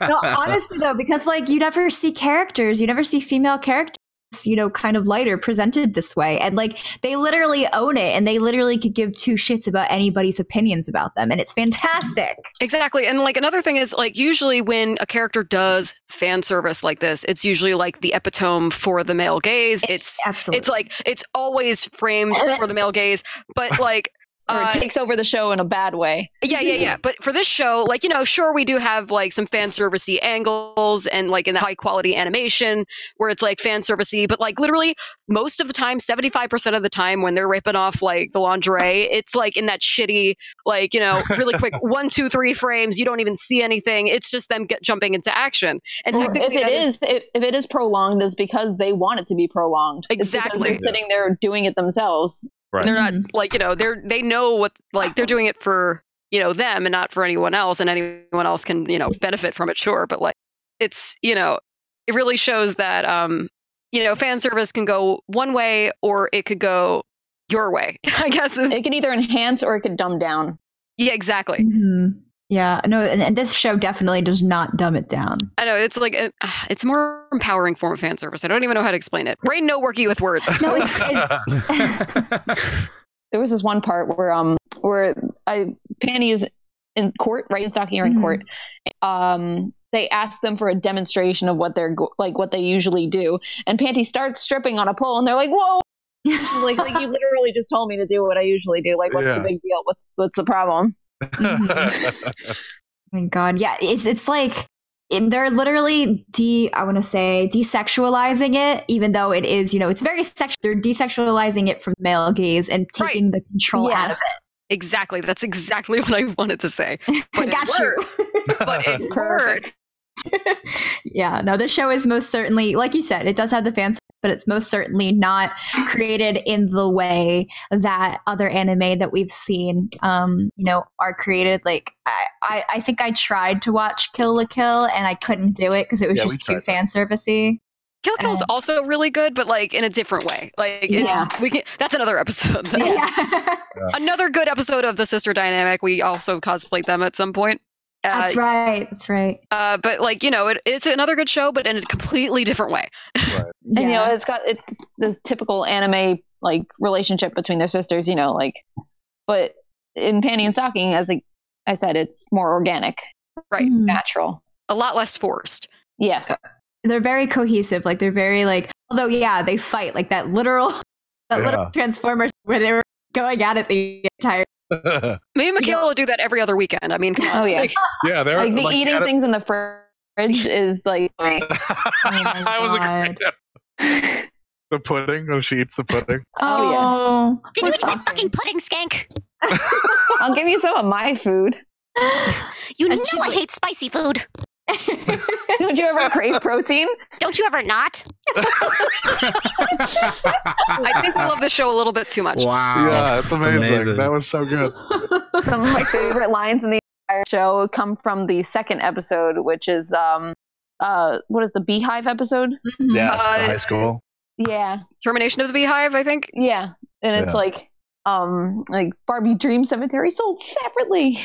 [LAUGHS] no, honestly though, because like you never see characters, you never see female characters you know, kind of lighter, presented this way. And like they literally own it and they literally could give two shits about anybody's opinions about them. And it's fantastic. Exactly. And like another thing is like usually when a character does fan service like this, it's usually like the epitome for the male gaze. It's Absolutely. it's like it's always framed for the male gaze, but like Or uh, it takes over the show in a bad way. yeah, yeah, yeah. But for this show, like you know, sure we do have like some fan servicey angles and like in the high quality animation where it's like fan servicey, but like literally most of the time, seventy five percent of the time when they're ripping off like the lingerie, it's like in that shitty like you know really quick [LAUGHS] one two three frames. You don't even see anything. It's just them get jumping into action. And if it that is, if, if it is prolonged, it's because they want it to be prolonged. Exactly. they're sitting there doing it themselves. Right. they're not like you know they're they know what like they're doing it for you know them and not for anyone else and anyone else can you know benefit from it sure but like it's you know it really shows that um you know fan service can go one way or it could go your way [LAUGHS] i guess is, It can either enhance or it could dumb down. yeah exactly Mhm. Yeah, no, and, and this show definitely does not dumb it down. i know it's like a, it's a more empowering form of fan service i don't even know how to explain it brain no worky with words [LAUGHS] No, it's, it's [LAUGHS] [LAUGHS] There was this one part where um where I Panty is in court, right? In Stocking are in Mhm. court. Um, they ask them for a demonstration of what they're go- like what they usually do, and Panty starts stripping on a pole, and they're like, "Whoa!" Like, "Like you literally just told me to do what I usually do. Like, what's Yeah. the big deal? What's what's the problem?" Mm-hmm. [LAUGHS] Oh my god yeah it's it's like it, they're literally de i want to say desexualizing it even though it is you know it's very sexual they're desexualizing it from male gaze and Right. taking the control Yeah. out of it. exactly that's exactly [LAUGHS] what i wanted to say it but [LAUGHS] it got you worked. but it worked yeah no this show is most certainly like you said it does have the fans but it's most certainly not created in the way that other anime that we've seen um you know are created like i i, I think i tried to watch kill la kill and i couldn't do it because it was Yeah, just too tried fan servicey Kill Kill is also really good, but like in a different way. Like it's Yeah. we can that's another episode. [LAUGHS] yeah. another good episode of the sister dynamic. We also cosplayed them at some point. Uh, That's right. That's right. uh, but like you know, it, it's another good show, but in a completely different way. [LAUGHS] Right. And you know, it's got it's this typical anime like relationship between their sisters. You know, like, but in Panty and Stocking, as like I said, it's more organic, Right. Mhm. natural. A lot less forced. Yes. They're very cohesive. Like they're very like. Although yeah, they fight like that literal, [LAUGHS] that Yeah. little Transformers where they were going at it the entire. [LAUGHS] Me and Michaela will do that every other weekend. I mean. Oh, yeah. Like, [LAUGHS] yeah, they're Like the like, eating things in the fridge [LAUGHS] is like oh my I was God. agreeing. The pudding. Oh, she eats the pudding. Oh, yeah. Oh. Did poor you eat my fucking pudding, skank? I'll give you some of my food. [GASPS] You And know I like- hate spicy food. Don't you ever crave protein? Don't you ever not? I think we love the show a little bit too much. wow. Yeah, it's amazing. Amazing. That was so good. Some of my favorite lines in the entire show come from the second episode, which is um uh what is the beehive episode? Yeah, Uh, high school. Yeah. Termination of the Beehive, I think. Yeah. And it's Yeah. like um like Barbie Dream Cemetery sold separately.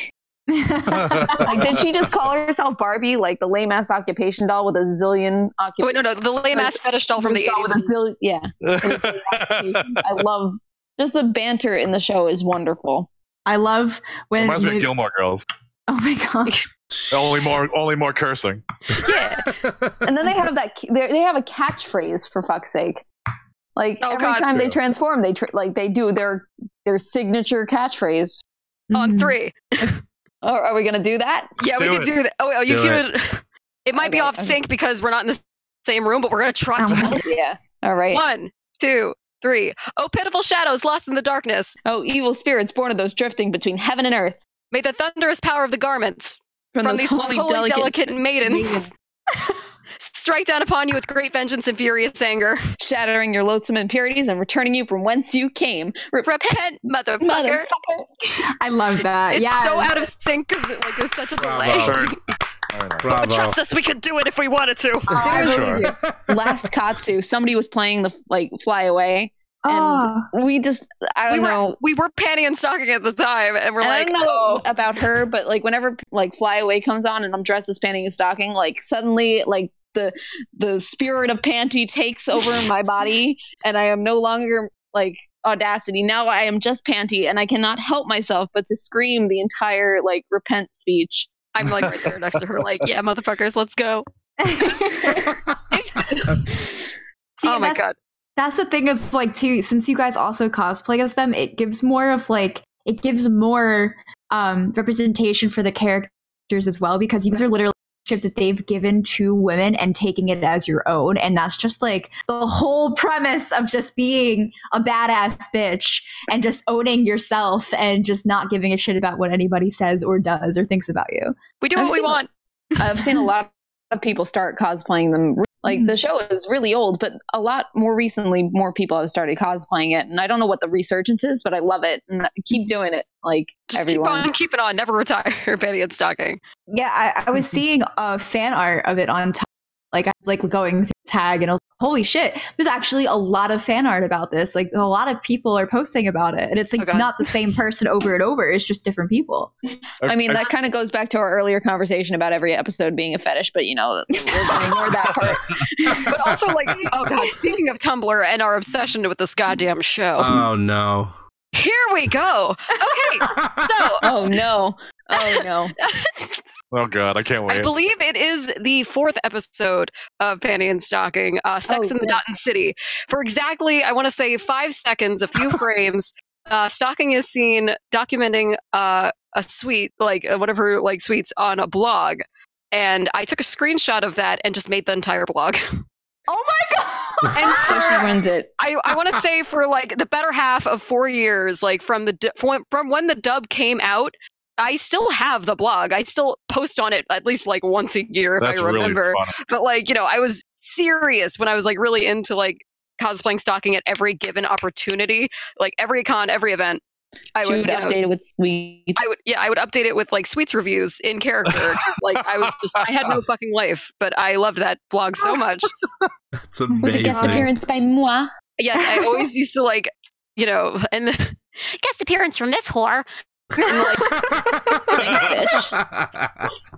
[LAUGHS] Like did she just call herself Barbie, like the lame ass occupation doll with a zillion Oh, occupation? wait, no, no, the lame ass fetish doll from the with a 80s. zillion, yeah. I love just the banter in the show is wonderful. I love when. Reminds me of when- Gilmore Girls. oh my god! [LAUGHS] Only more, only more cursing. Yeah. And then they have that they they have a catchphrase for fuck's sake. Like Oh, every God. time they transform, they tr- like they do their their signature catchphrase. On Mhm. three. Oh, are we gonna do that? Yeah, we Do can it. do that. Oh, oh, you Do should. [LAUGHS] It might be off okay. sync because we're not in the same room, but we're gonna try. Oh to. yeah. All right. One, two, three. Oh, pitiful shadows lost in the darkness. Oh, evil spirits born of those drifting between heaven and earth. May the thunderous power of the garments From, from, those these holy, holy, delicate, delicate, maidens [LAUGHS] strike down upon you with great vengeance and furious anger. shattering your loathsome impurities and returning you from whence you came. Repent, Repent, motherfucker. motherfucker. I love that. It's yeah. so out of sync because it, like there's such a delay. Bravo. Very- very. Bravo. But trust us, we could do it if we wanted to. [LAUGHS] I There believe was you. Last Katsu, somebody was playing the like fly away. Oh. We just I We don't were, know. we were panty and stocking at the time, and we're And like, I don't know oh, about her, but like whenever like Fly Away comes on and I'm dressed as panty and stocking, like suddenly like the the spirit of panty takes over my body and I am no longer like audacity. Now I am just panty and I cannot help myself but to scream the entire like repent speech. I'm like right there next to her, like, yeah, motherfuckers, let's go. [LAUGHS] Oh my god. that's the thing of like too since you guys also cosplay as them it gives more of like it gives more um representation for the characters as well because you guys are literally that they've given to women and taking it as your own and that's just like the whole premise of just being a badass bitch and just owning yourself and just not giving a shit about what anybody says or does or thinks about you We do I've what we want. [LAUGHS] I've seen a lot of people start cosplaying them. Like hmm. the show is really old, but a lot more recently, more people have started cosplaying it, and I don't know what the resurgence is, but I love it and I keep hmm. doing it. Like Just everyone, keep on keeping on, never [LAUGHS] retire, Panty and Stocking. Yeah, I, I was mm-hmm. seeing a fan art of it on t- like I was like going through tag and I was like, holy shit, there's actually a lot of fan art about this. Like a lot of people are posting about it. And it's Oh, like God. not the same person over and over. It's just different people. I mean, that kind of goes back to our earlier conversation about every episode being a fetish, but you know, we're going to ignore that part. [LAUGHS] But also, like, oh god, speaking of Tumblr and our obsession with this goddamn show, oh no. here we go. Okay, so [LAUGHS] Oh no! Oh no! [LAUGHS] Oh god, I can't wait. I believe it is the fourth episode of Panty and Stocking, uh, Sex Oh, in the yeah. Daten City. For exactly, I want to say five seconds, a few [LAUGHS] frames, uh, Stocking is seen documenting uh, a sweet, like uh, one of her like sweets on a blog. And I took a screenshot of that and just made the entire blog. [LAUGHS] Oh my [LAUGHS] god! And So she wins it. I, I want to say for like the better half of four years, like from the du- from, from when the dub came out, I still have the blog. I still post on it at least like once a year if That's I remember. really. But like you know, I was serious when I was like really into like cosplaying Stocking at every given opportunity, like every con, every event. I would would you know, update it with sweet. I would yeah, I would update it with like sweets reviews in character. like I was just I had no [LAUGHS] fucking life, but I loved that blog so much. That's [LAUGHS] amazing. With a guest appearance by moi. Yes, I always used to like you know, and [LAUGHS] Guest appearance from this whore. And like Thanks, [LAUGHS]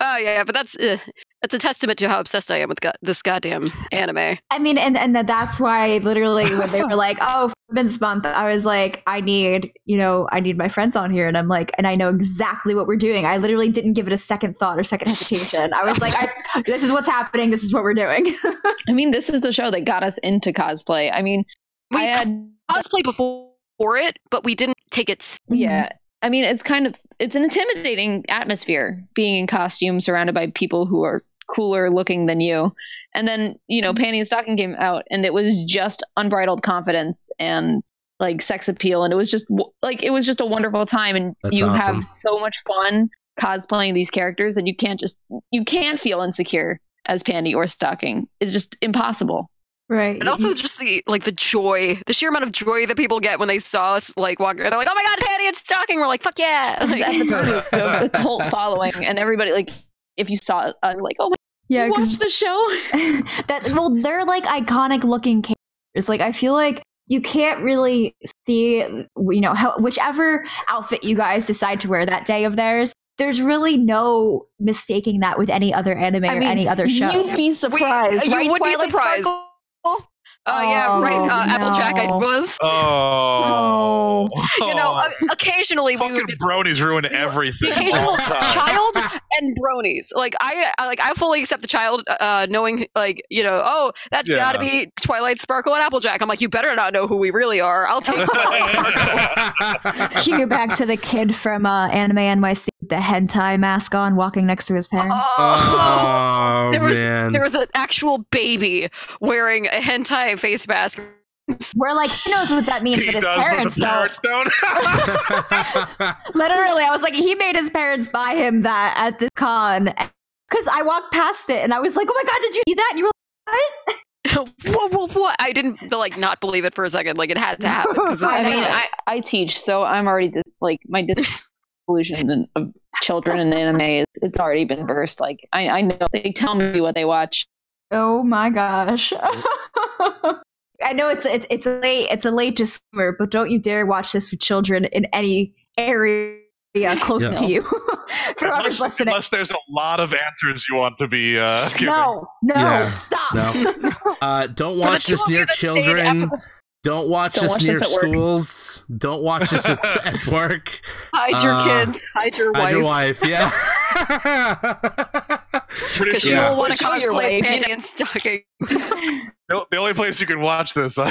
Oh yeah, yeah, but that's uh, that's a testament to how obsessed I am with go- this goddamn anime. I mean, and, and that's why literally when they were [LAUGHS] like, oh, Women's Month, I was like, I need, you know, I need my friends on here. And I'm like, and I know exactly what we're doing. I literally didn't give it a second thought or second hesitation. I was like, I, this is what's happening. This is what we're doing. [LAUGHS] I mean, this is the show that got us into cosplay. I mean, We I had cosplay before it, but we didn't take it. s- mm-hmm. yeah. I mean, it's kind of it's an intimidating atmosphere being in costume surrounded by people who are cooler looking than you. And then, you know, mm-hmm. Panty and Stocking came out and it was just unbridled confidence and like sex appeal and it was just like it was just a wonderful time and That's you awesome. have so much fun cosplaying these characters and you can't just you can't feel insecure as Panty or Stocking. It's just impossible. Right. And also just the like the joy, the sheer amount of joy that people get when they saw us like walking. They're like, "Oh my god, Patty, it's Stocking!" We're like, "Fuck yeah!" Like, at [LAUGHS] the time it was a cult following and everybody like if you saw it, I'm like, oh my [LAUGHS] yeah, watch the show? [LAUGHS] that well they're like iconic looking characters like i feel like you can't really see you know how, whichever outfit you guys decide to wear that day of theirs there's really no mistaking that with any other anime or any other show You'd be surprised. you right, would be surprised. Sparkle? Oh yeah, right. Oh, Uh, Applejack, I was. Oh, You know, uh, occasionally we would get bronies ruin everything. the occasional all the time. child and bronies. Like I, I like I fully accept the child, uh, knowing like you know, oh, that's Yeah. got to be Twilight Sparkle and Applejack. I'm like, you better not know who we really are. I'll take Twilight [LAUGHS] Sparkle. cue back to the kid from uh, anime nyc with the hentai mask on walking next to his parents oh, oh There was- man. There was an actual baby wearing a hentai face mask. we're like he knows what that means He but his does, parents the don't parents don't. [LAUGHS] [LAUGHS] Literally, I was like, he made his parents buy him that at the con. Because I walked past it and I was like, oh my God, did you see that? And you were like, what, [LAUGHS] what, what? I didn't like not believe it for a second. Like it had to happen. it's I mean. I, I teach, so I'm already dis- like my disillusion in- of children in anime is it's already been versed. Like I, I know they tell me what they watch. oh my gosh. [LAUGHS] I know it's, it's it's a late it's a late disclaimer, but don't you dare watch this with children in any area close Yeah. to you. [LAUGHS] whoever's unless, listening. unless there's a lot of answers you want to be uh, given. No, no, Yeah. stop. No. [LAUGHS] Uh, don't watch this near that stayed children. After- Don't watch Don't this watch near this at work. schools. Don't watch this at, [LAUGHS] at work. Hide your Uh, kids. Hide your wife. Hide your wife. Yeah. Pretty [LAUGHS] Because she Yeah. will want to Show your cosplay wife, you panty and stocking. [LAUGHS] The, the only place you can watch this, uh,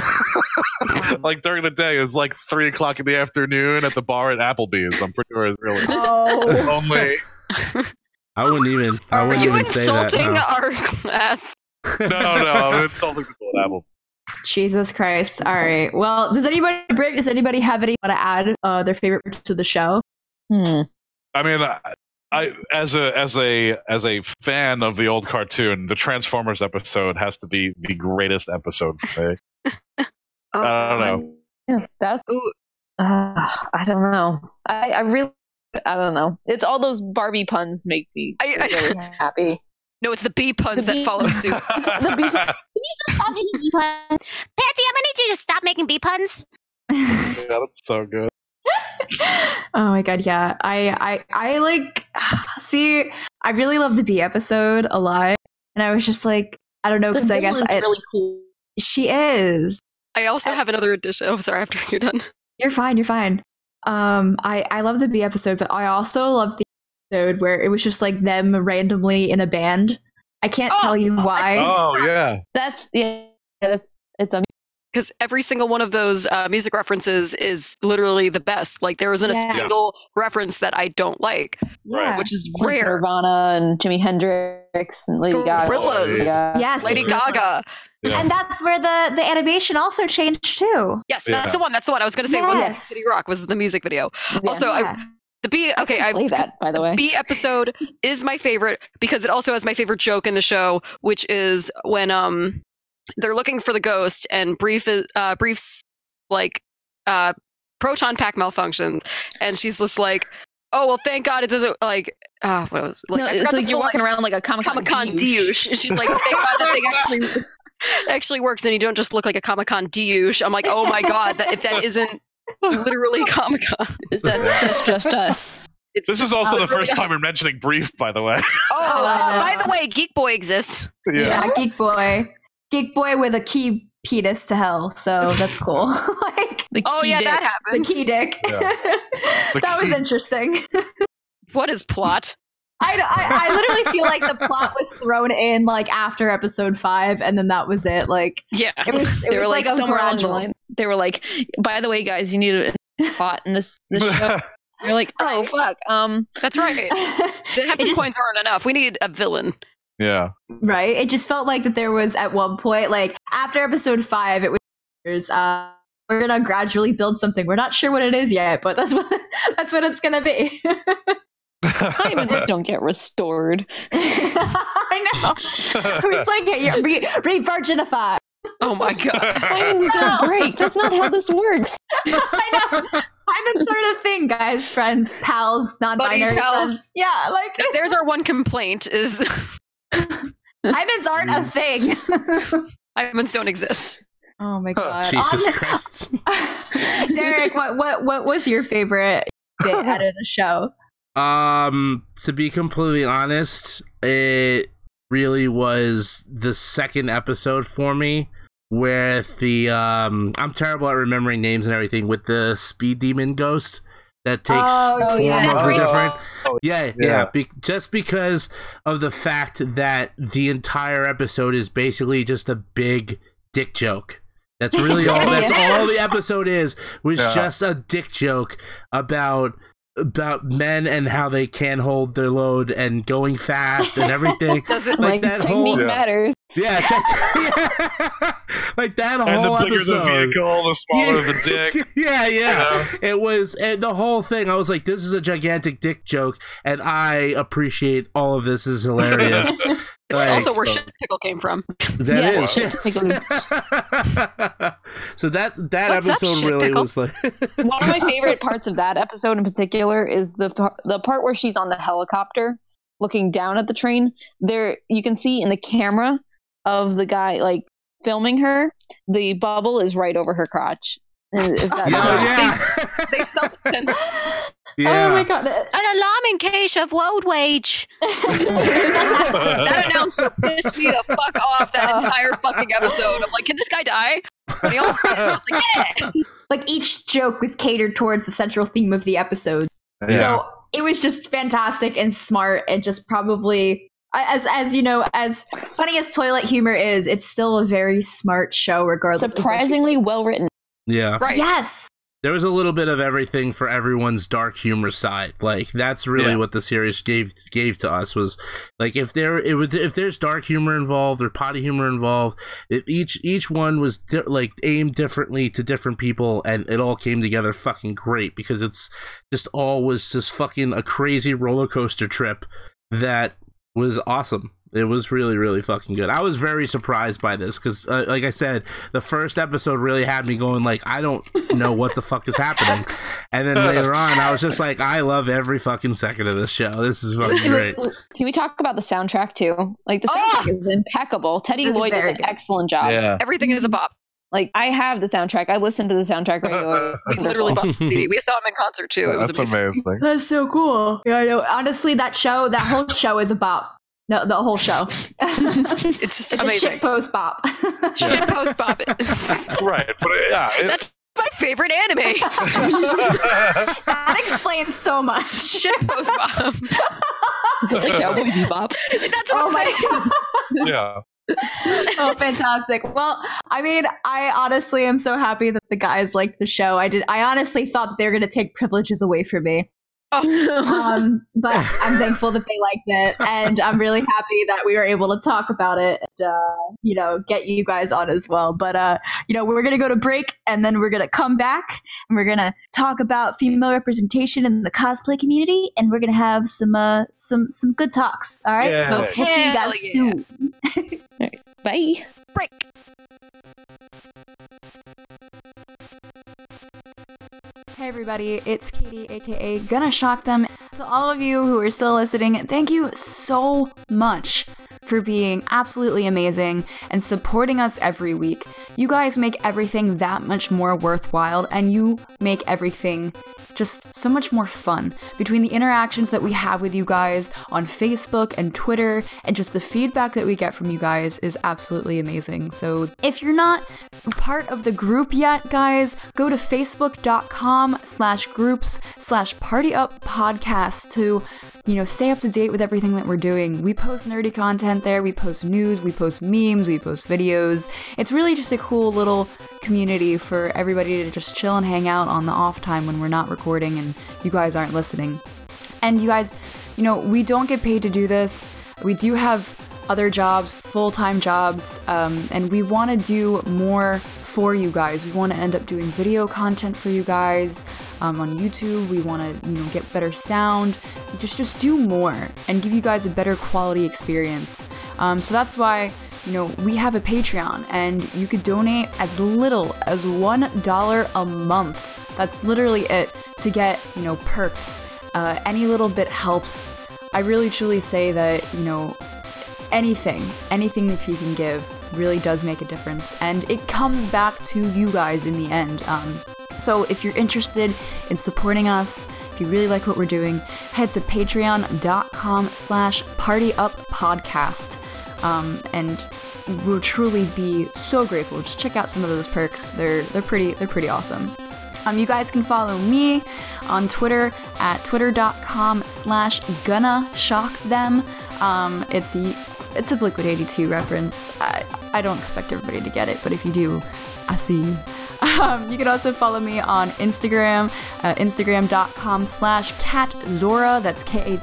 like during the day, is like three o'clock in the afternoon at the bar at Applebee's. I'm pretty sure it's really Oh, only. I wouldn't even. I wouldn't you even say that. insulting no. our class? No, no, I'm insulting people at Apple. Jesus Christ! All right. Well, does anybody, Britt, does anybody have any want to add uh, their favorite to the show? Hmm. I mean, I, I as a as a as a fan of the old cartoon, the Transformers episode has to be the greatest episode for me. [LAUGHS] Oh, I don't know. Yeah, that's. Ooh. Uh, I don't know. I, I really. I don't know. It's all those Barbie puns make me I- I- really [LAUGHS] happy. No, it's the bee puns The that bee- follow [LAUGHS] suit. The bee- Stop [LAUGHS] making bee puns. Patsy, I'm gonna need you to stop making bee puns. yeah, that's so good. [LAUGHS] oh my god, yeah. I I I like [SIGHS] see. I really love the B episode a lot, and I was just like, I don't know, because I guess I, really cool. she is. I also have another addition. Oh, sorry. After you're done. You're fine. You're fine. Um, I I love the B episode, but I also love the episode where it was just like them randomly in a band. I can't Oh, tell you why. Oh yeah, That's yeah. That's it's a because every single one of those uh, music references is literally the best. Like there isn't Yeah. a single reference that I don't like, yeah. which is like rare. Nirvana and Jimi Hendrix and Lady Gaga. Gorillaz. Yes, Lady Gaga. Yeah. And that's where the the animation also changed too. Yes, Yeah. that's the one. That's the one I was going to say. One Yes. City Rock was the music video. Yeah. Also, I- Yeah. The B. Okay, I play that by the way. B [LAUGHS] episode is my favorite because it also has my favorite joke in the show, which is when um they're looking for the ghost and Brief is uh Brief's like uh proton pack malfunctions and she's just like, oh well, thank God it doesn't like uh what was like no, it's like you're walking around like a Comic Comic Con douche. And She's like, thank God that thing actually [LAUGHS] actually works and you don't just look like a Comic Con douche. I'm like, oh my God, that if that isn't [LAUGHS] literally Comic Con. Is that that's just us? It's this is also Oh, the it really first time we're mentioning Brief, by the way. [LAUGHS] Oh, Oh, uh, by the way, Geek Boy exists. Yeah, Geek Boy. Geek Boy with a key penis to hell. So that's cool. [LAUGHS] like The Oh key yeah, dick. that the key dick. Yeah. The that was interesting. What is plot? I, I, I literally feel like the plot was thrown in like after episode five, and then that was it. Like Yeah. it was, it They was were like, a somewhere along the line. They were like, by the way, guys, you need a plot in this this [LAUGHS] show. You're like, oh fuck. Um, That's [LAUGHS] right. The happy just- points aren't enough. We need a villain. yeah. right? It just felt like that there was at one point, like after episode five, it was uh, we're gonna gradually build something. We're not sure what it is yet, but that's [LAUGHS] what that's what it's gonna be. [LAUGHS] diamonds don't get restored. [LAUGHS] I know. [LAUGHS] It's like yeah, re- re-virginify. Oh my god. Diamonds don't break. That's not how this works. I know. I'm a sort of thing, guys, friends, pals, non-binary pals. Yeah, like There's our one complaint is diamonds aren't a thing. diamonds don't exist. oh my god. Jesus On- Christ. Derek, what what what was your favorite bit out of the show? Um, to be completely honest, it really was the second episode for me with the um I'm terrible at remembering names and everything with the speed demon ghost that takes Oh, form yeah. of the Oh, different oh, yeah, yeah, yeah. Be- just because of the fact that the entire episode is basically just a big dick joke. That's really all. [LAUGHS] That's all the episode is. Was Yeah. just a dick joke about about men and how they can hold their load and going fast and everything. [LAUGHS] Does it Like Like, that technique whole- Yeah. matters. yeah, [LAUGHS] te- [LAUGHS] like that and the whole bigger episode. the vehicle, the smaller the dick. yeah, yeah. You It was and the whole thing. I was like, "This is a gigantic dick joke," and I appreciate all of this. is hilarious. It's Like, also where so- shit pickle came from. That Yes. is, yes. [LAUGHS] so that that What's episode shit really pickle? was like, [LAUGHS] One of my favorite parts of that episode in particular is the the part where she's on the helicopter looking down at the train. There you can see in the camera of the guy like filming her, the bubble is right over her crotch. Is, is that [LAUGHS] Yeah, yeah. They substance. Yeah. Oh my god. An alarming case of world wage. [LAUGHS] that announcer pissed me the fuck off that entire fucking episode. I'm like, can this guy die? When he almost did, I was like, yeah. like each joke was catered towards the central theme of the episode. Yeah. So it was just fantastic and smart and just probably as as you know as funny as toilet humor is, it's still a very smart show regardless. of surprisingly well written? yeah. Right. Yes. There was a little bit of everything for everyone's dark humor side. Like that's really Yeah. what the series gave gave to us was like if there it would if there's dark humor involved or potty humor involved, if each each one was di- like aimed differently to different people and it all came together fucking great because it's just all was just fucking a crazy roller coaster trip that was awesome. It was really, really fucking good. I was very surprised by this because, uh, like I said, the first episode really had me going like, I don't know what the fuck is happening, and then later on, I was just like, I love every fucking second of this show. This is fucking great. Can we talk about the soundtrack too? Like the Ah! soundtrack is impeccable. Teddy It's Lloyd does an good. excellent job. yeah. Everything is a bop. Like I have the soundtrack. I listen to the soundtrack [LAUGHS] regularly. We literally bought the CD. We saw him in concert too. It was That's amazing. amazing. That's so cool. Yeah, I know. Honestly, that show, that whole show is a bop. No, the whole show. it's [LAUGHS] It's just a amazing. shit post bop. Shit post bop [LAUGHS] right, but yeah, it, That's my favorite anime. [LAUGHS] that explains so much. Shit post bop. Is it like Cowboy Bebop? That's what Oh I'm my saying. god. yeah. oh, fantastic. Well, I mean, I honestly am so happy that the guys liked the show. I did. I honestly thought they were going to take privileges away from me. [LAUGHS] Um, but [LAUGHS] I'm thankful that they liked it, and I'm really happy that we were able to talk about it and uh, you know get you guys on as well. But uh, you know, we're gonna go to break, and then we're gonna come back, and we're gonna talk about female representation in the cosplay community, and we're gonna have some uh, some some good talks. All right, so we'll see you guys yeah. soon. [LAUGHS] Bye. Break. Hey everybody, it's Katie, aka Gonna Shock Them. To all of you who are still listening, thank you so much for being absolutely amazing and supporting us every week. You guys make everything that much more worthwhile and you make everything just so much more fun. Between the interactions that we have with you guys on Facebook and Twitter, and just the feedback that we get from you guys is absolutely amazing. So if you're not part of the group yet, guys, go to facebook.com slash groups slash party up podcast to you know, stay up to date with everything that we're doing. We post nerdy content there, we post news, we post memes, we post videos. It's really just a cool little community for everybody to just chill and hang out on the off time when we're not recording and you guys aren't listening. And you guys, you know, we don't get paid to do this. We do have other jobs, full time jobs, um, and we want to do more for you guys. We want to end up doing video content for you guys um, on YouTube. We want to, you know, get better sound, just just do more and give you guys a better quality experience. Um, so that's why you know, we have a Patreon and you could donate as little as $1 a month. That's literally it to get, you know, perks. Uh, any little bit helps. I really truly say that, you know, anything, anything that you can give really does make a difference. And it comes back to you guys in the end. Um, so if you're interested in supporting us, if you really like what we're doing, head to patreon.com slash partyuppodcast. Um, and we'll truly be so grateful. Just check out some of those perks. They're they're pretty they're pretty awesome. Um, you guys can follow me on Twitter at twitter.com slash gonna shock them. Um, it's it's a Liquid 82 reference. I, I don't expect everybody to get it, but if you do, I see you. [LAUGHS] Um, you can also follow me on Instagram, uh, instagram.com slash katzorah, that's K-A-T-Z-O-R-A-H.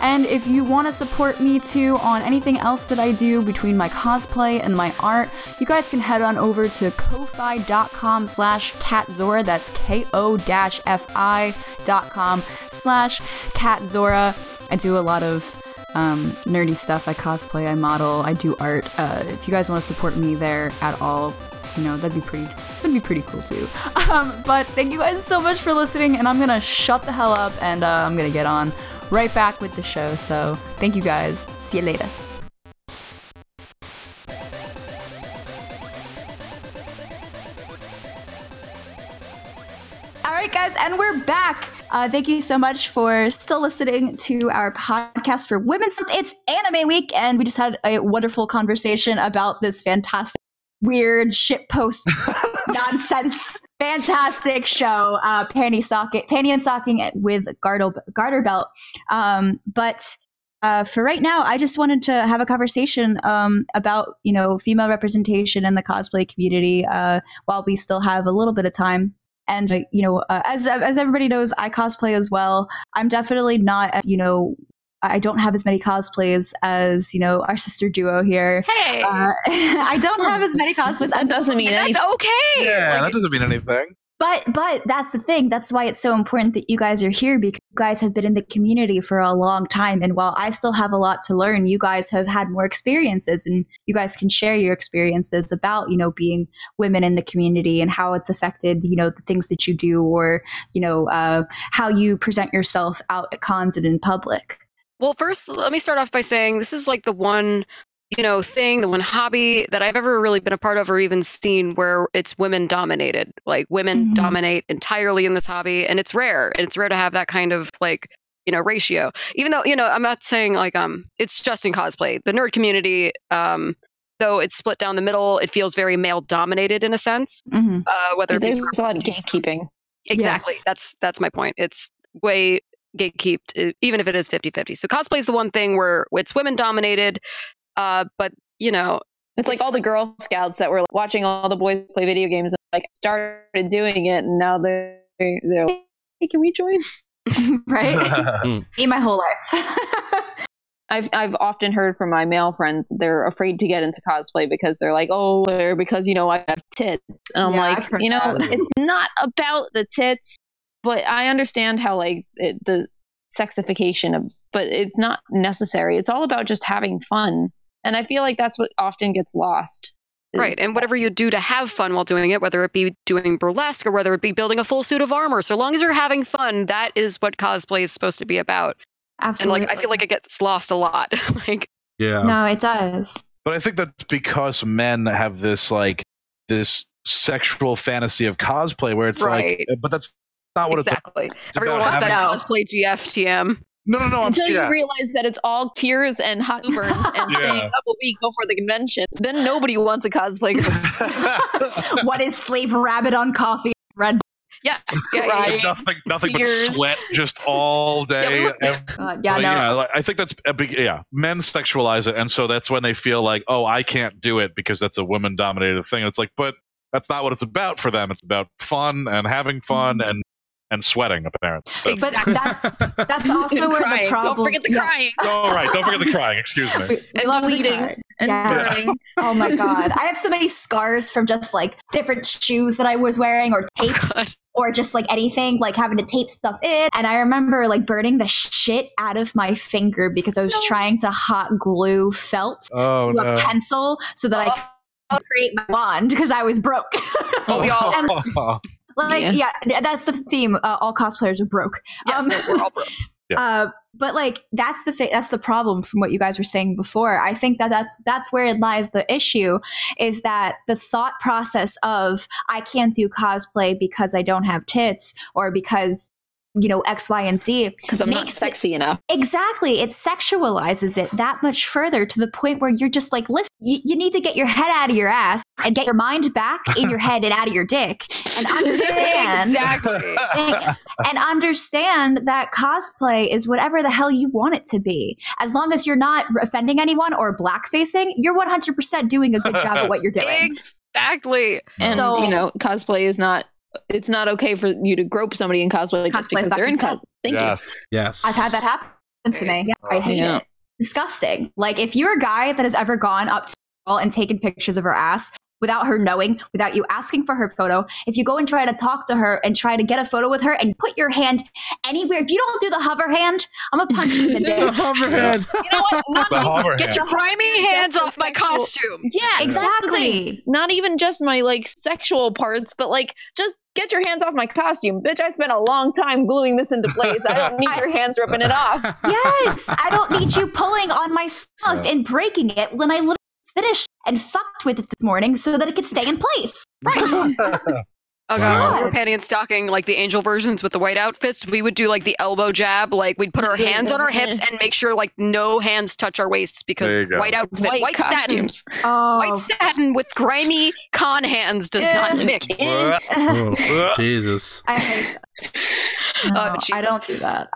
And if you want to support me too on anything else that I do between my cosplay and my art, you guys can head on over to ko-fi.com slash katzorah, that's K-O-F-I dot com slash katzorah. I do a lot of um, nerdy stuff. I cosplay, I model, I do art. Uh, if you guys want to support me there at all, you know that'd be pretty that'd be pretty cool too. [LAUGHS] Um, but thank you guys so much for listening, and I'm gonna shut the hell up and uh, I'm gonna get on right back with the show. So thank you guys. See you later. All right, guys, and we're back. Uh, thank you so much for still listening to our podcast for Women's Month. It's Anime Week, and we just had a wonderful conversation about this fantastic, weird shit post [LAUGHS] nonsense, fantastic show, uh, Panty Stocking, Panty and Stocking with Garter, Garter Belt. Um, but uh, for right now, I just wanted to have a conversation um, about you know female representation in the cosplay community uh, while we still have a little bit of time. And uh, you know, uh, as as everybody knows, I cosplay as well. I'm definitely not uh, you know. I don't have as many cosplays as you know our sister duo here. Hey, Uh, [LAUGHS] I don't have as many cosplays. That doesn't mean and that's anything. okay. Yeah, Like, that doesn't mean anything. But but that's the thing. That's why it's so important that you guys are here because you guys have been in the community for a long time. And while I still have a lot to learn, you guys have had more experiences and you guys can share your experiences about, you know, being women in the community and how it's affected, you know, the things that you do or, you know, uh, how you present yourself out at cons and in public. Well, first, let me start off by saying this is like the one, you know, thing, the one hobby that I've ever really been a part of or even seen where it's women dominated. Like women Mhm. dominate entirely in this hobby, and it's rare. And it's rare to have that kind of like, you know, ratio. Even though, you know, I'm not saying like um, it's just in cosplay. The nerd community, um, though it's split down the middle, it feels very male dominated in a sense. Mm-hmm. Uh, whether it be There's a lot of gatekeeping. Exactly. Yes. That's that's my point. It's way gatekeeped, uh, even if it is 50-50. So cosplay is the one thing where it's women dominated, uh, but you know, It's like all the Girl Scouts that were like, watching all the boys play video games and like started doing it, and now they're they're like, hey, can we join? [LAUGHS] right? [LAUGHS] Me my whole life. [LAUGHS] I've I've often heard from my male friends they're afraid to get into cosplay because they're like, oh, they're because you know I have tits, and I'm Yeah, like, you know, that. it's not about the tits, but I understand how like it, the sexification of, but it's not necessary. It's all about just having fun, and I feel like that's what often gets lost. is- right. And whatever you do to have fun while doing it, whether it be doing burlesque or whether it be building a full suit of armor, so long as you're having fun, that is what cosplay is supposed to be about. Absolutely. And like, I feel like it gets lost a lot. [LAUGHS] like, Yeah. no, it does. But I think that's because men have this like this sexual fantasy of cosplay where it's Right. like, but that's not what exactly. it's. Everyone about wants that having- cosplay GFTM. No, no, no. I'm, Until yeah. you realize that it's all tears and hot burns [LAUGHS] and Yeah. staying up a week before the convention, then nobody wants a cosplay. [LAUGHS] [LAUGHS] what is slave rabbit on coffee? Red. Yeah, yeah, yeah, Right. nothing, nothing Tears. but sweat just all day. Yeah, we- ev- yeah, Well, no. yeah, like, I think that's a big. Yeah, men sexualize it, and so that's when they feel like, oh, I can't do it because that's a woman-dominated thing. It's like, but that's not what it's about for them. It's about fun and having fun mm-hmm. and and sweating. Apparently. That's- But that's that's [LAUGHS] also where crying. the problem. Don't forget the Yeah. crying [LAUGHS] oh, right. Don't forget the crying. Excuse me. We- we and love the bleeding and Yeah. burning. [LAUGHS] Oh my god, I have so many scars from just like different shoes that I was wearing, or oh tape, God. or just like anything, like having to tape stuff in. And I remember like burning the shit out of my finger because I was trying to hot glue felt Oh to a pencil so that I could oh. create my wand because I was broke. Oh, we all- And, like Yeah. yeah. that's the theme. Uh, all cosplayers are broke. Yes, Um, we're all broke. [LAUGHS] Yeah. Uh, but like that's the thing. That's the problem from what you guys were saying before. I think that that's that's where it lies. The issue is that the thought process of I can't do cosplay because I don't have tits or because you know X, Y, and Z. Because I'm not Makes it- sexy enough. Exactly. It sexualizes it that much further to the point where you're just like, listen, you, you need to get your head out of your ass and get your mind back in your head and out of your dick and [LAUGHS] understand exactly. and understand that cosplay is whatever the hell you want it to be. As long as you're not offending anyone or blackfacing, you're 100% doing a good job at what you're doing. [LAUGHS] Exactly. And So- you know, cosplay is not. It's not okay for you to grope somebody in cosplay just Cosplay's because they're in not cosplay. Thank yes. yes. I've had that happen to me. I hate Yeah. it. Disgusting. Like if you're a guy that has ever gone up to a girl and taken pictures of her ass without her knowing, without you asking for her photo, if you go and try to talk to her and try to get a photo with her and put your hand anywhere, if you don't do the hover hand, I'm gonna punch you in the [LAUGHS] dick. Hoverhead. You know what? Not, The hover Get hand. your grimy hands That's off my sexual- costume. yeah, exactly. Exactly. Not even just my like sexual parts, but like just get your hands off my costume, bitch. I spent a long time gluing this into place. I don't need [LAUGHS] your hands ripping it off. Yes, I don't need you pulling on my stuff and breaking it when I literally finished and fucked with it this morning so that it could stay in place. Right. [LAUGHS] Oh god, Wow. we were panty and stocking like the angel versions with the white outfits. We would do like the elbow jab, like we'd put our hands on our hips and make sure like no hands touch our waists because white outfit, white, White satin. Oh, white satin with grimy con hands does not Yeah. mix. Oh, [LAUGHS] [LAUGHS] Jesus. I hate Oh, no, I Jesus. don't do that.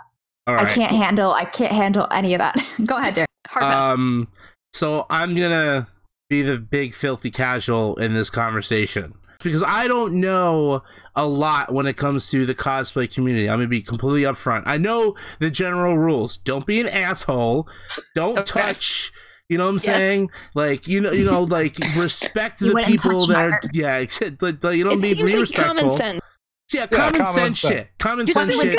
All I can't handle. I can't handle any of that. Go ahead, Derek. Hard pass. Um, so I'm gonna be the big filthy casual in this conversation because I don't know a lot when it comes to the cosplay community. I'm gonna be completely upfront. I know the general rules. Don't be an asshole. Don't Okay. touch. You know what I'm Yes. saying? Like you know, you know, like [LAUGHS] respect the people that are yeah, like, you know, It be, seems be like respectful. common sense. Yeah, common, common sense, sense. shit. Common People sense shit.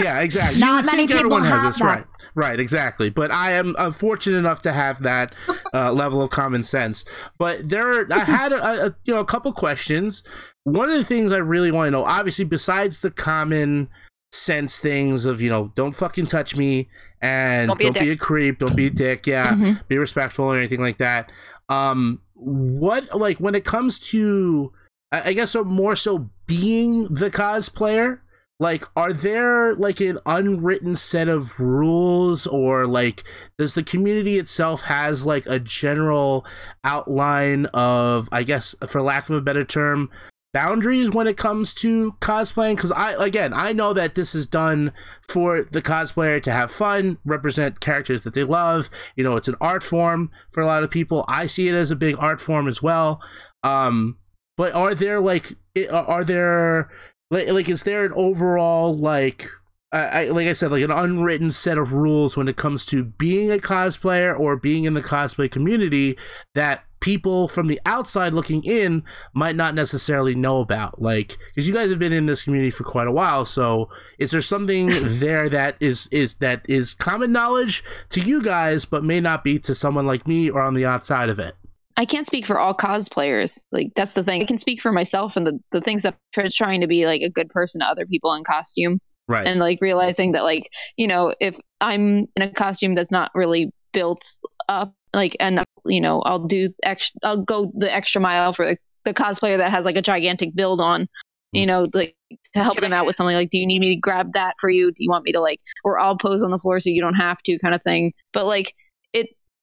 Yeah, exactly. Not you many think everyone people has have this, that. right? Right, exactly. But I am unfortunate enough to have that uh, level of common sense. But there, I had a, a you know a couple questions. One of the things I really want to know, obviously, besides the common sense things of you know don't fucking touch me and Don't don't be be a a, creep, don't be a dick, yeah, Mhm. be respectful or anything like that. Um, what like when it comes to, I I guess, so more so being the cosplayer. Like, are there like an unwritten set of rules, or like does the community itself has like a general outline of, I guess, for lack of a better term, boundaries when it comes to cosplaying? Because I, again, I know that this is done for the cosplayer to have fun, represent characters that they love. You know, it's an art form for a lot of people. I see it as a big art form as well. Um, but are there like, are there like, like is there an overall like? I, I like I said, like an unwritten set of rules when it comes to being a cosplayer or being in the cosplay community that people from the outside looking in might not necessarily know about. Like, because you guys have been in this community for quite a while, so is there something [LAUGHS] there that is is that is common knowledge to you guys, but may not be to someone like me or on the outside of it? I can't speak for all cosplayers. Like that's the thing. I can speak for myself and the, the things that I'm trying to be like a good person to other people in costume Right. and like realizing that like, you know, if I'm in a costume that's not really built up, like, and you know, I'll do extra, I'll go the extra mile for the, the cosplayer that has like a gigantic build on, you mm. know, like to help them out with something like, do you need me to grab that for you? Do you want me to like, or I'll pose on the floor so you don't have to kind of thing. But like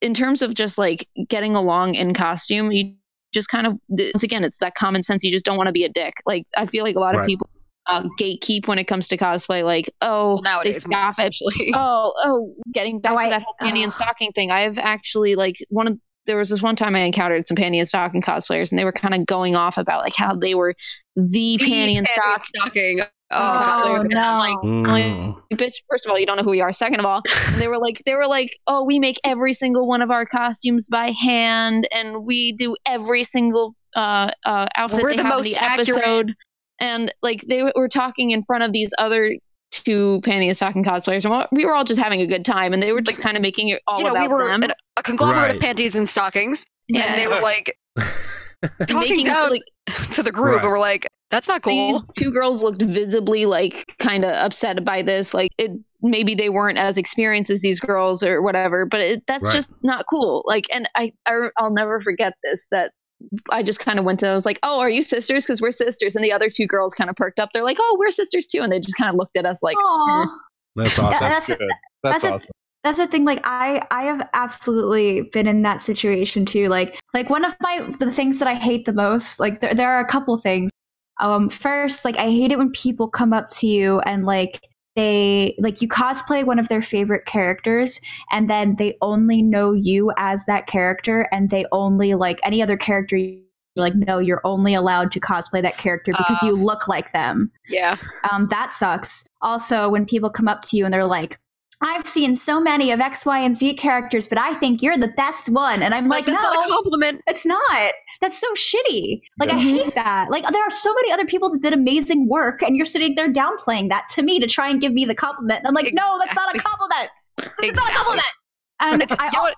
in terms of just like getting along in costume, you just kind of once again, it's that common sense. You just don't want to be a dick. Like I feel like a lot Right. of people uh, gatekeep when it comes to cosplay. Like oh, Well, they nowadays, more stop it. especially. [LAUGHS] Oh oh, getting back Oh, to I- that whole panty and stocking thing. I've actually like one of there was this one time I encountered some panty and stocking cosplayers, and they were kind of going off about like how they were the panty and stock. stocking. Oh, Oh, no. I'm like, Mm. bitch first of all you don't know who we are second of all they were like they were like oh we make every single one of our costumes by hand and we do every single uh, uh outfit We're they the have in most the accurate. episode and like they were talking in front of these other two panty and stocking cosplayers and we were all just having a good time and they were just Like, kind of making it all you know, about we were them an- a conglomerate Right. of panties and stockings, Yeah. and they were like And [LAUGHS] talking making down like [LAUGHS] to the group, Right. and we're like, "That's not these cool." two girls looked visibly like kind of upset by this like it maybe they weren't as experienced as these girls or whatever but it, that's Right. just not cool like and I, I i'll never forget this that i just kind of went to i was like oh are you sisters because we're sisters and the other two girls kind of perked up they're like oh we're sisters too and they just kind of looked at us like Aw. That's Yeah, awesome. that's Good. That's, That's a- awesome. That's the thing like i i have absolutely been in that situation too like like one of my the things that i hate the most like there, there are a couple things um first like i hate it when people come up to you and like they like you cosplay one of their favorite characters and then they only know you as that character and they only like any other character you like no you're only allowed to cosplay that character because Uh. you look like them Yeah, um, that sucks. Also, when people come up to you and they're like, I've seen so many of X, Y, and Z characters, but I think you're the best one. And I'm like, that's no, not a compliment. it's not. That's so shitty. Like, I hate that. Like, there are so many other people that did amazing work, and you're sitting there downplaying that to me to try and give me the compliment. And I'm like, no, that's not a Exactly. compliment. It's not a compliment. Um, and [LAUGHS] I, you know?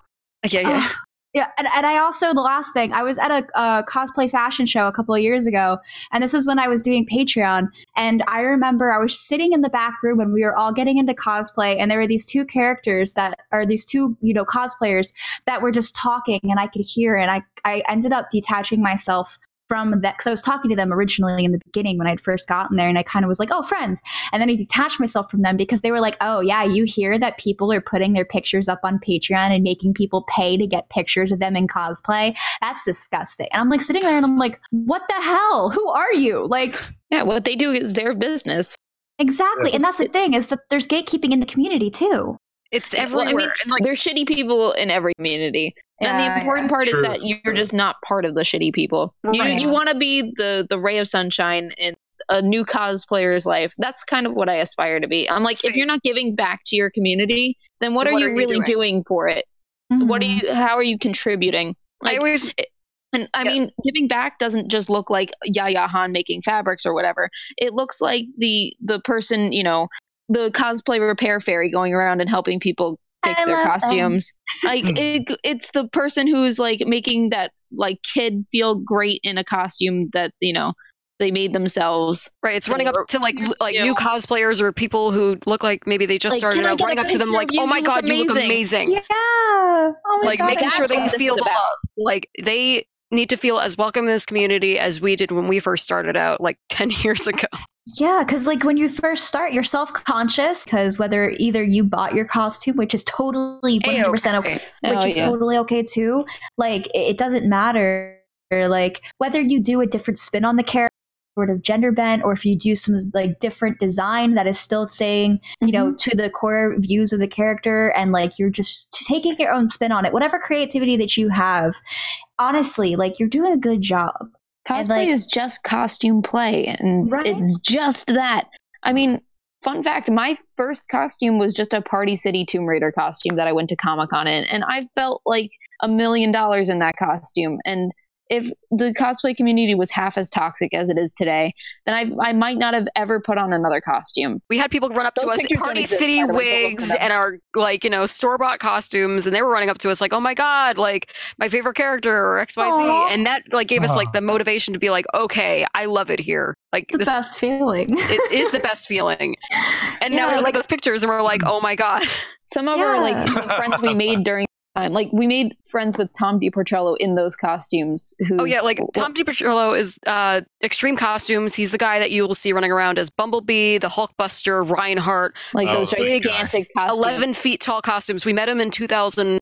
Yeah, yeah. Ugh. Yeah, and, and I also the last thing I was at a, uh cosplay fashion show a couple of years ago, and this is when I was doing Patreon, and I remember I was sitting in the back room and we were all getting into cosplay, and there were these two characters that are these two you know cosplayers that were just talking, and I could hear, and I I ended up detaching myself from that because I was talking to them originally in the beginning when I'd first gotten there, and I kind of was like, "Oh, friends," and then I detached myself from them because they were like, "Oh, yeah, you hear that people are putting their pictures up on Patreon and making people pay to get pictures of them in cosplay. That's disgusting." And I'm like sitting there and I'm like, "What the hell? Who are you?" Like, Yeah, what they do is their business. exactly, and that's the thing is that there's gatekeeping in the community too. It's Well, I mean, like, There's shitty people in every community. and Yeah, the important part is that you're just not part of the shitty people. You Right. you want to be the the ray of sunshine in a new cosplayer's life. That's kind of what I aspire to be. I'm like, if you're not giving back to your community, then what, Then are you are you really doing? doing? for it? What are Mhm. you? How are you contributing? I Like, always and I Yeah. mean, giving back doesn't just look like Yaya Han making fabrics or whatever. It looks like the the person, you know, the cosplay repair fairy going around and helping people fix I their love them. costumes. [LAUGHS] like it, it's the person who's like making that like kid feel great in a costume that you know they made themselves. right. It's running up to like like You new cosplayers or people who look like maybe they just Like, started out running up to them like, you? oh my You look god, you look amazing." amazing. Yeah. Oh my like God, making sure they feel the love. Like they need to feel as welcome in this community as we did when we first started out like [LAUGHS] 10 years ago. Yeah, because like when you first start, you're self conscious because whether either you bought your costume, which is totally 100% okay, which Oh, is yeah. totally okay too, like it, doesn't matter. Like whether you do a different spin on the character, sort of gender bent, or if you do some like different design that is still saying, you know, Mm-hmm. to the core views of the character, and like you're just taking your own spin on it, whatever creativity that you have, honestly, like you're doing a good job. Cosplay like- is just costume play, and Right. it's just that. I mean, fun fact: my first costume was just a Party City Tomb Raider costume that I went to Comic Con in, and I felt like a million dollars in that costume. And if the cosplay community was half as toxic as it is today, then I I might not have ever put on another costume. We had people run up to us in pictures Party exist, City by the way, don't look for wigs and our like, you know, store bought costumes and they were running up to us like, Oh my god, like my favorite character or XYZ Aw. and that like gave us like the motivation to be like, Okay, I love it here. Like The this best feeling. [LAUGHS] it is the best feeling. And now Yeah, we look like- at those pictures and we're like, Oh my god. Some of our like friends we made during time, like we made friends with Tom DePetrillo in those costumes. Who's, Oh yeah, like Tom DePetrillo is uh, Extreme Costumes. He's the guy that you will see running around as Bumblebee, the Hulkbuster, Reinhardt, like Oh, those big guy. gigantic costumes. eleven feet tall costumes. We met him in 2010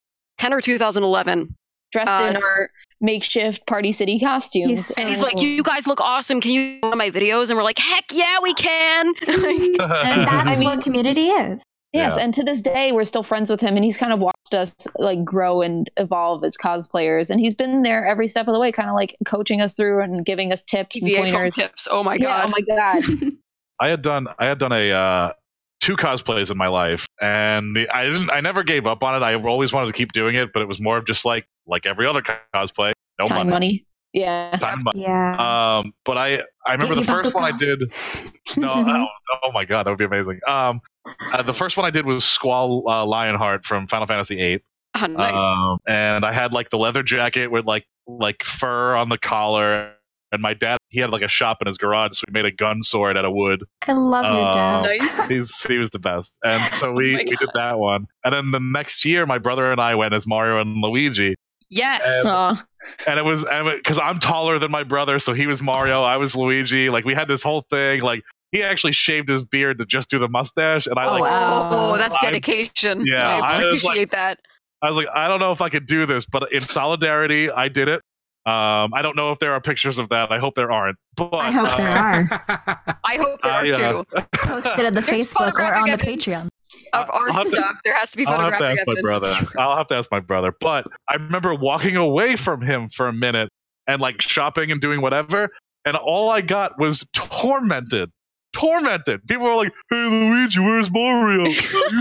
or 2011. dressed Uh, in our makeshift Party City costumes. He's so And he's like, "You guys look awesome. Can you go to my videos?" And we're like, "Heck yeah, we can!" [LAUGHS] and [LAUGHS] that's I mean- what community is. Yes, Yeah. and to this day, we're still friends with him, and he's kind of watched us like grow and evolve as cosplayers, and he's been there every step of the way, kind of like coaching us through and giving us tips and pointers. tips. Oh my Yeah, god. oh my god! [LAUGHS] I had done I had done a uh, two cosplays in my life, and the, I didn't I never gave up on it. I always wanted to keep doing it, but it was more of just like like every other cosplay, no Time money, money. Yeah. time money. Yeah. Um, but I I remember Did the first one I did. [LAUGHS] No, oh, oh my god, that would be amazing. Um, uh, the first one I did was Squall uh, Lionheart from Final Fantasy VIII. Oh, nice. Um, and I had like the leather jacket with like like fur on the collar. And my dad, he had like a shop in his garage, so we made a gun sword out of wood. I love your uh, dad. nice. [LAUGHS] He's he was the best, and so [LAUGHS] we, my we did that one. And then the next year, my brother and I went as Mario and Luigi, Yes. Um, and- and it was because I'm taller than my brother, so he was Mario, I was Luigi. Like we had this whole thing. Like he actually shaved his beard to just do the mustache, and I Oh, like wow. Oh, that's I- dedication. yeah, I I like- appreciate that. I was like, I don't know if I could do this, but in [LAUGHS] solidarity, I did it. Um, I don't know if there are pictures of that. I hope there aren't. But I hope uh, there are. I hope there [LAUGHS] Uh, are yeah. too. Post it on the There's Facebook or on the. Patreon. Of our I'll to- stuff, there has to be I'll have to photographic ask my brother. I'll have to ask my brother. But I remember walking away from him for a minute and like shopping and doing whatever, and all I got was tormented. Tormented. People were like, "Hey Luigi, where's Mario? Uh, you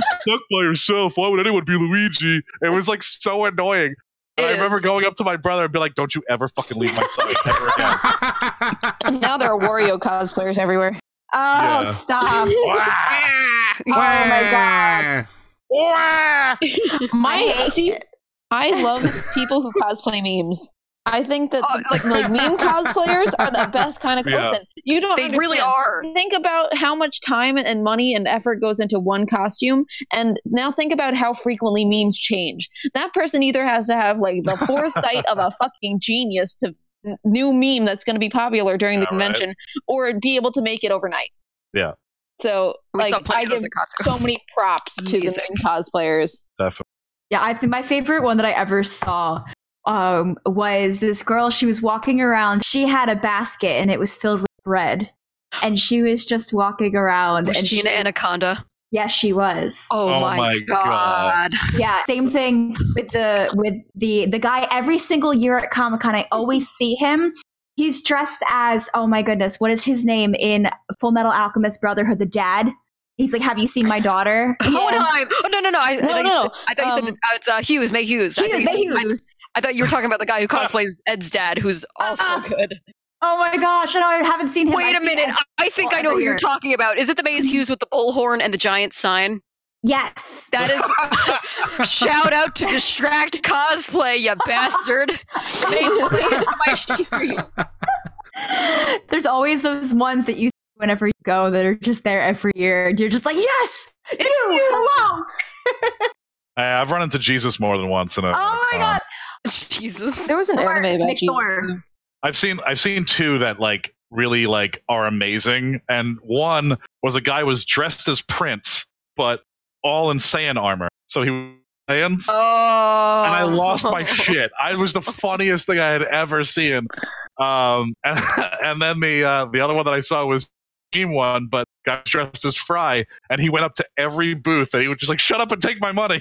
stuck by yourself. Why would anyone be Luigi?" It was like so annoying. And I remember going up to my brother and be like, "Don't you ever fucking leave my side ever again." [LAUGHS] Now there are Wario cosplayers everywhere. Oh, Yeah. stop. [LAUGHS] Oh my god. My [LAUGHS] see, I love people who cosplay memes. I think that Oh, like, like [LAUGHS] meme cosplayers are the best kind of Yeah. person. You don't. They really are. Think about how much time and money and effort goes into one costume, and now think about how frequently memes change. That person either has to have like the foresight of a [LAUGHS] fucking genius to n- new meme that's going to be popular during the Yeah, right. convention, or be able to make it overnight. Yeah. So We like I give those at Costco. so many props to the Amazing. new cosplayers. Definitely. Yeah, I think my favorite one that I ever saw um, was this girl. She was walking around. She had a basket and it was filled with bread, and she was just walking around. Was and she an anaconda? Yes, she was. Oh, Oh my, my god. God. Yeah, same thing with the with the the guy. Every single year at Comic Con, I always see him. He's dressed as oh my goodness, what is his name in Full Metal Alchemist Brotherhood? The dad. He's like, "Have you seen my daughter?" Oh, no, I, oh no no no! I, No, I thought you no, said- no. I thought you said Um, uh, it's uh, Hughes, Maes Hughes. Hughes, May said- I, Hughes. was, I thought you were talking about the guy who [LAUGHS] cosplays Ed's dad, who's also Ah. good. Oh my gosh! I know I haven't seen him. Wait a minute! him- I think I know who every you're talking about. Is it the Maes Hughes with the bullhorn and the giant sign? Yes. That is [LAUGHS] shout out to Distract Cosplay, you bastard! They played my stream. There's always those ones that you see whenever you go that are just there every year. And you're just like, yes, it's you, hello. [LAUGHS] I, I've run into Jesus more than once in a. Oh my god. [LAUGHS] Jesus. There was an Thor, anime about Nick Jesus. Thor. I've seen I've seen two that like really like are amazing, and one was a guy was dressed as Prince, but all in Saiyan armor. So he was Oh. and I lost my [LAUGHS] shit. I was the funniest thing I had ever seen. Um, [LAUGHS] and, and then the uh, the other one that I saw was team one, but got dressed as Fry, and he went up to every booth and he was just like, "Shut up and take my money!"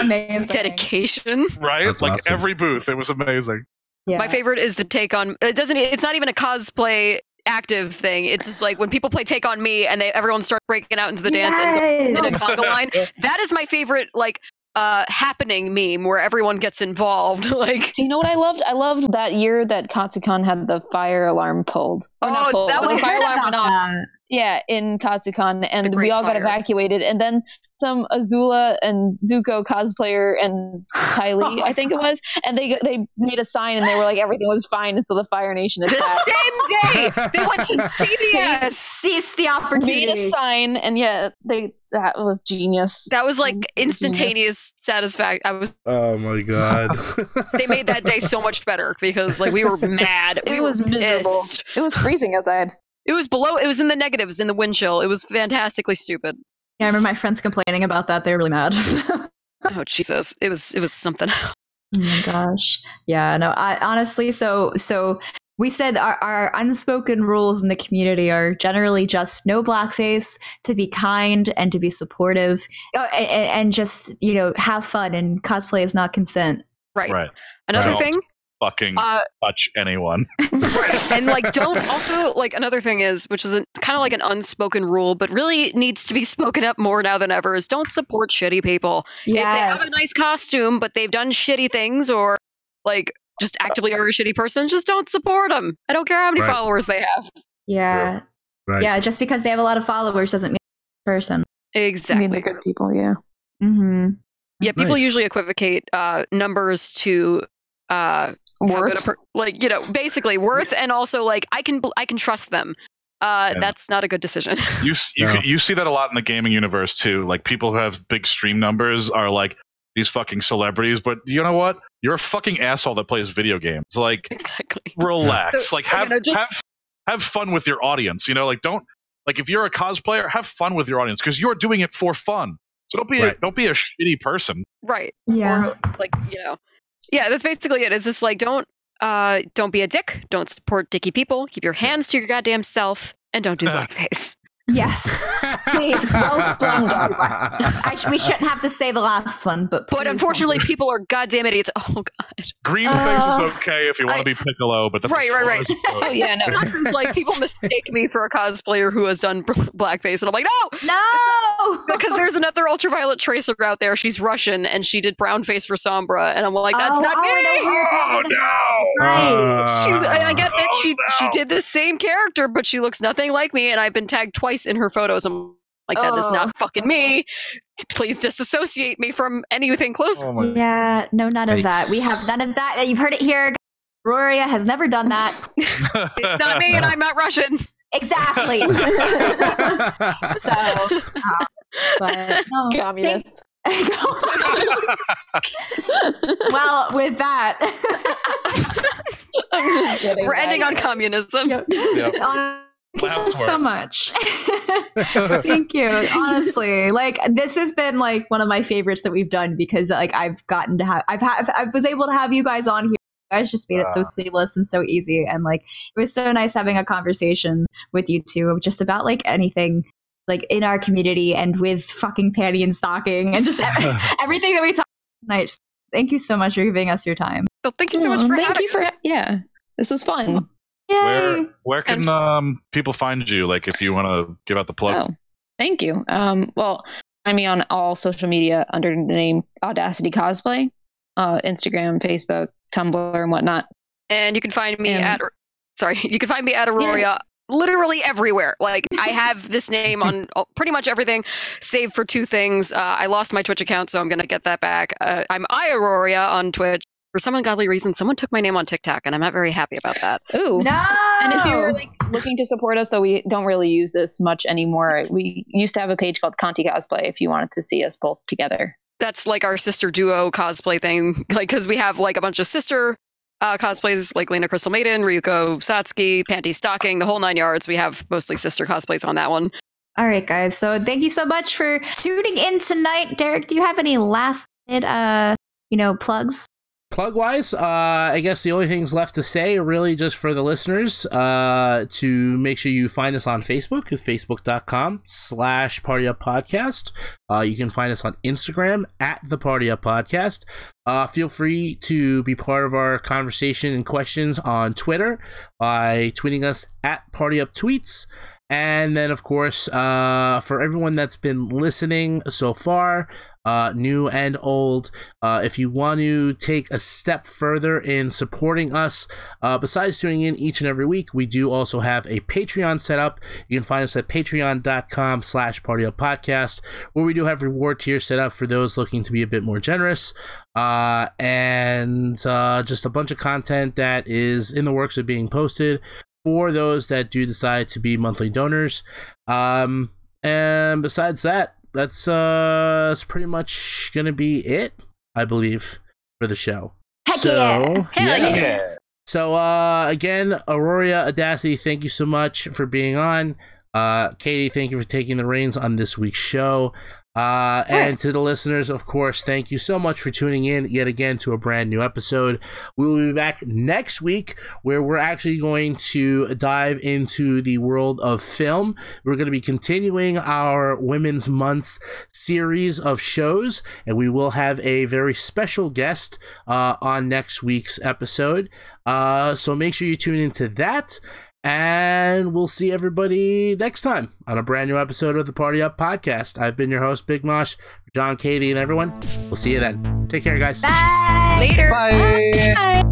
Amazing. Dedication. Right? That's like awesome. every booth, it was amazing. Yeah. My favorite is the take on. It doesn't. It's not even a cosplay active thing. It's just like when people play Take on Me and they everyone starts breaking out into the dance and in a conga line. [LAUGHS] That is my favorite. Like uh happening meme where everyone gets involved. [LAUGHS] like Do you know what I loved? I loved that year that Katsucon had the fire alarm pulled. Or not Oh, pulled, that was- the fire alarm went off. That. Yeah, in Katsucon, The and we all got evacuated. And then some Azula and Zuko cosplayer and Ty Oh Lee, my [LAUGHS] I think it was, and they they made a sign and they were like everything was fine until the Fire Nation the attacked. same day [LAUGHS] they went to CVS. Seize the made a opportunity. sign, and yeah, they that was genius. That was like instantaneous satisfaction. I was. oh my god. [LAUGHS] They made that day so much better because like we were mad. It we was miserable. pissed. It was freezing outside. It was below. It was in the negatives in the wind chill. It was fantastically stupid. Yeah, I remember my friends complaining about that. They were really mad. [LAUGHS] oh Jesus! It was. It was something. [LAUGHS] Oh my gosh. Yeah, no, I honestly so so we said our, our unspoken rules in the community are generally just no blackface, to be kind and to be supportive, uh, oh, and, and just you know have fun. And cosplay is not consent. Right. Right. Another Right. thing. Fucking Uh, touch anyone. right. [LAUGHS] [LAUGHS] And like, don't also like another thing is, which is kind of like an unspoken rule, but really needs to be [LAUGHS] spoken up more now than ever. Is don't support shitty people. If they have a nice costume, but they've done shitty things or like just actively are a shitty person, just don't support them. I don't care how many Right. followers they have. yeah, right. yeah. Just because they have a lot of followers doesn't mean they're a person. Exactly. I mean, good people. Yeah. Mm-hmm. yeah, people Nice. usually equivocate uh, numbers to uh, how good a Worse. per- like you know, basically worth, and also like I can I can trust them. Uh, Yeah. That's not a good decision. [LAUGHS] You you, No. you see that a lot in the gaming universe too. Like people who have big stream numbers are like these fucking celebrities, but you know what? You're a fucking asshole that plays video games. Like exactly. [LAUGHS] relax. So, like have know, just- have have fun with your audience. You know, like don't like if you're a cosplayer, have fun with your audience because you're doing it for fun. So don't be a, don't be a shitty person. Right. Yeah. Or like, you know. Yeah, that's basically it. It's just like don't uh don't be a dick. Don't support dicky people. Keep your hands to your goddamn self and don't do [LAUGHS] blackface. Yes. Please. Well done, I sh- we shouldn't have to say the last one, but But unfortunately don't. people are goddamn idiots. Oh god. Green Uh, face is okay if you want I- to be Piccolo, but that's Right, right, right. as it goes. Oh yeah, no. This is like people mistake me for a cosplayer who has done blackface and I'm like, "No, no. because there's another ultraviolet tracer out there. She's Russian and she did brown face for Sombra, and I'm like, that's oh, not oh, me. I know who you're talking Oh, about. Right. Uh, I I get that Oh, she she did the same character, but she looks nothing like me, and I've been tagged twice in her photos. I'm like, that is Oh. not fucking me. Please disassociate me from anything close. Oh my Yeah, no, none of that. We have none of that. You've heard it here. Arorea has never done that. [LAUGHS] It's not me, and I'm not Russian. exactly. [LAUGHS] so, uh, but no, Communist. [LAUGHS] well, with that, I'm just kidding. We're ending on communism. Yep. Hon- Thank Loud you for so much. [LAUGHS] Thank you. Honestly, like this has been like one of my favorites that we've done because like I've gotten to have I've had I was able to have you guys on here. You guys just made it so seamless and so easy, and like it was so nice having a conversation with you two just about like anything like in our community and with fucking panty and stocking and just every- [LAUGHS] everything that we talked tonight. Thank you so much for giving us your time. Well, thank you so much for thank having you for us. yeah. This was fun. Yay! Where where can And- um people find you? Like if you want to give out the plug. Oh, thank you. Um, well, find me on all social media under the name Audacity Cosplay, uh, Instagram, Facebook, Tumblr, and whatnot. And you can find me And- at sorry, [LAUGHS] you can find me at Arorea literally everywhere. Like [LAUGHS] I have this name on [LAUGHS] pretty much everything, save for two things. Uh, I lost my Twitch account, so I'm gonna get that back. Uh, I'm I Arorea on Twitch. For some ungodly reason, someone took my name on TikTok, and I'm not very happy about that. Ooh. no. And if you're like looking to support us, though we don't really use this much anymore. We used to have a page called Conti Cosplay if you wanted to see us both together. That's like our sister duo cosplay thing, [LAUGHS] like because we have like a bunch of sister uh, cosplays, like Lina Crystal Maiden, Ryuko Satsuki, Panty Stocking, the whole nine yards. We have mostly sister cosplays on that one. All right, guys. So thank you so much for tuning in tonight. Derek, do you have any last uh, you know, plugs? Plug wise uh i guess the only things left to say really just for the listeners uh to make sure you find us on facebook is facebook.com slash party up podcast. Uh you can find us on instagram at the party up podcast. Uh feel free to be part of our conversation and questions on twitter by tweeting us at party up tweets and then of course uh for everyone that's been listening so far uh, new and old. Uh, if you want to take a step further in supporting us, uh, besides tuning in each and every week, we do also have a Patreon set up. You can find us at patreon.com slash podcast, where we do have reward tiers set up for those looking to be a bit more generous. Uh, and uh, just a bunch of content that is in the works of being posted for those that do decide to be monthly donors. Um, and besides that, that's uh that's pretty much gonna be it, I believe, for the show. Heck so, yeah. Hell yeah. Yeah. So uh again, Arorea Audacity, thank you so much for being on. Uh Katie, thank you for taking the reins on this week's show. Uh, and to the listeners, of course, thank you so much for tuning in yet again to a brand new episode. We will be back next week where we're actually going to dive into the world of film. We're going to be continuing our Women's Months series of shows, and we will have a very special guest uh, on next week's episode. Uh, so make sure you tune into that. And we'll see everybody next time on a brand new episode of the Party Up Podcast. I've been your host, Big Mosh, John, Katie, and everyone. We'll see you then. Take care, guys. Bye. Later. Bye. Bye.